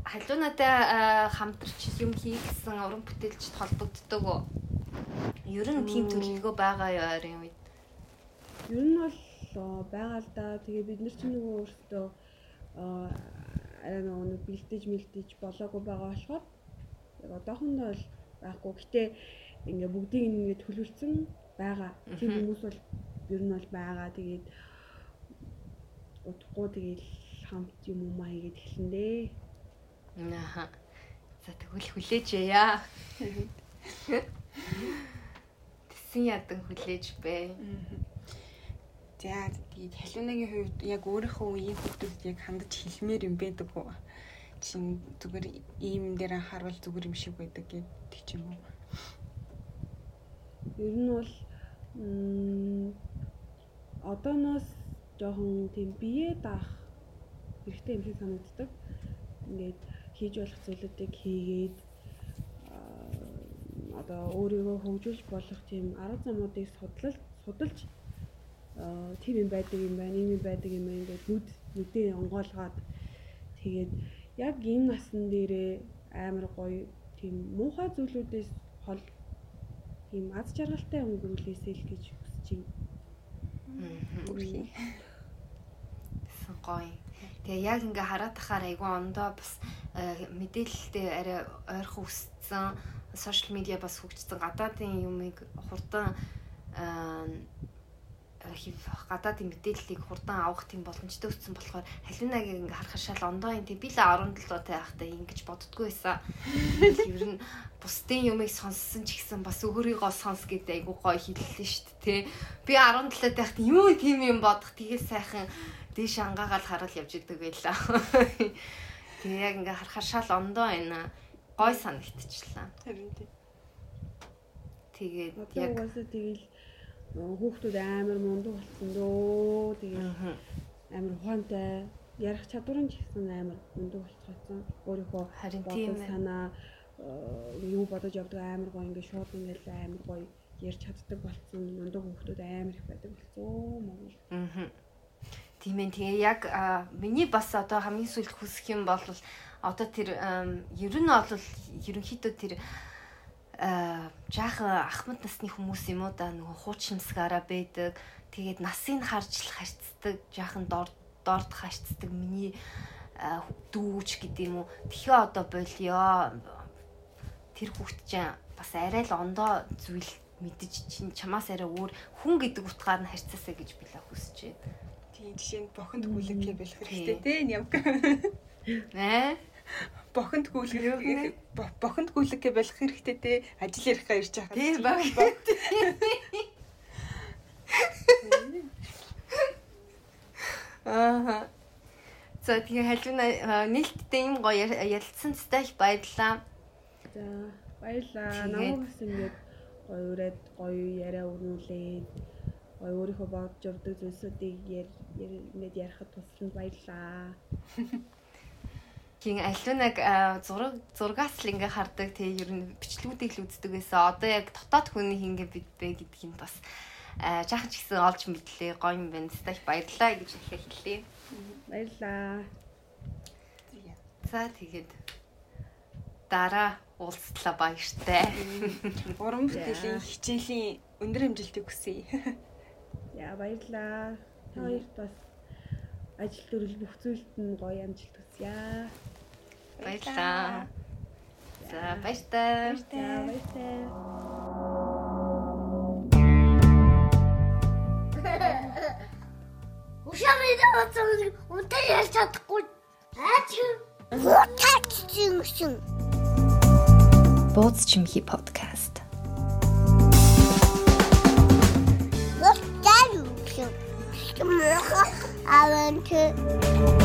халуунатай хамтарч юм хийх гэсэн уран бүтээлчд холбогддог? Ер нь тийм төлөвлөгөө байгаа ойрын үед? Ер нь бол байгаа л да. Тэгээ бид нар ч нөгөө өөрсдөө аа арай нөгөө нэг бэлдэж мэлдэж болоогүй байгаа болохоор яг одоохондоо бол байхгүй. Гэтэ ингээ бүгдийг ингээ төлөвлөсөн байгаа. Тийм хүмүүс бол ер нь бол байгаа. Тэгээд удахгүй тэгээд хамт юм уу маа хийгээд эхлэн дээ. Аха. За тэгвэл хүлээж яа. (laughs) Тэсэн ядан хүлээж бэ. За тэгээд халуунагийн хувьд яг өөрийнхөө үеийн хүмүүсд яг хандаж хэлмээр юм байдаг уу? Чин зүгээр ийм юм дээр анхаарвал зүгээр юм шиг байдаг гэдэг ч юм уу. Ер нь бол одооноос жоохон тийм бие даах хэрэгтэй юм шиг санагддаг. Ингээд хийж болох зүйлүүдийг хийгээд одоо өөрийгөө хөгжүүлж болох тийм арга замуудыг судлал судалж тийм юм байдаг юм байна, ийм юм байдаг юм байна ингээд нүд нүдээ онгоолгаад тэгээд яг энэ насн дээрээ амар гоё тийм муухай зүйлүүдээс хол тийм аз жаргалтай өнгөрүүлээсэй л гэж хүсэж байна. Тэсэн гоё. Тэгээ яг ингээ хараад тахаар айгүй ондоо бас э, мэдээлэлтэй арай ойрхон өссөн сошиал медиа бас хөгжсөн гадаадын юмыг хурдан архив гадаадын мэдээллийг хурдан авах тийм боломжтой өссөн болохоор халиунагийг ингээ харахаар шал ондоо юм тийм би л 17 таа байхдаа ингэж боддггүй байсан. Ер нь бусдын юмыг сонссон ч гэсэн бас өөрийгөө сонс гэдэг айгуу гоё хэллээ шүү дээ тий. Би 17 таа байхдаа юу тийм юм бодох тэгээ сайхан дээш ангаагаал хараад явж идэг байлаа. Тэгээ яг ингээ харахаар шал ондоо байна. Гой санагдчихлаа. Харин тий. Тэгээд яг нөө хүүхдүүд амар мундаг болсон дөө. Тэгээд Мгм. амар ухаантай ярих чадвар нь ч гэсэн амар мундаг болчихсон. Өөрийнхөө харин тийм санаа э, юу бодож явдаг амар гоё ингээд шууд ингээд амар гоё ярьж чаддаг болсон. Мундаг хүүхдүүд амар их байдаг болсон. Монгол. Мгм. Тийм ээ. Тэгээ яг миний бас одоо хамгийн сүүлд хүсэх юм бол одоо тэр ер нь бол ерөнхийдөө тэр жаахан ахмад насны хүмүүс юм уу да нөгөө хуучинсгаараа байдаг. Тэгээд насыг харж л харьцдаг, жаахан дор дорд харьцдаг миний а, дүүч гэдэг юм уу. Тэгэхээр одоо болио. Тэр хүүхд чинь бас арай л ондоо зүйл мэдэж чинь чамаас арай өөр хүн гэдэг утгаар нь харьцаасаа гэж би л хүсэж байна. Тийм жишээ нь бохонд гүйлэг хийх Тий. хэрэгтэй те юм. Ээ? Бохонд бо- бохонд гүйлэг болох хэрэгтэй те ажил ярихаа ирж байгаа. Тий баг. Аа. За тэгээ халиуна нээлттэй юм гоё яр- ярилцсан их баярлаа. За баярлаа. Бас ингээд гоё ураад гоё яриа өгнүүлээд гоё өөрийнхөө бодож явдаг зүйлсүүдийг яр- яр- ингээд ярихад тусланд баярлаа. (laughs) Кин алюунаг аа, зураг зургаас л ингээ хардаг тэгээ ер нь бичлэгүүдийг л үздэг байсан. Одоо яг дотоод хүний ингээ бид бэ гэдгийг бас аа, жаахан ч гэсэн олж мэдлээ. Гоё юм байна. Стах баярлаа гэж хэлээ хэллээ. Баярлаа. За тэгээд дараа уулзлаа баяртай. Уран бүтээлийн хичээлийн өндөр хэмжилтийг хүсье. (laughs) Яа баярлаа. Та хоёрт бас ажил төрөл бүх зүйлд нь гоё амжилт хүсье. Баярлаа. За баяртай. Баяртай. Ушамын давацсан үнтэй ярьж чадахгүй. Аач. Хутаач чинь. Бууз чимхи подкаст. Вот так. Что мы аванты.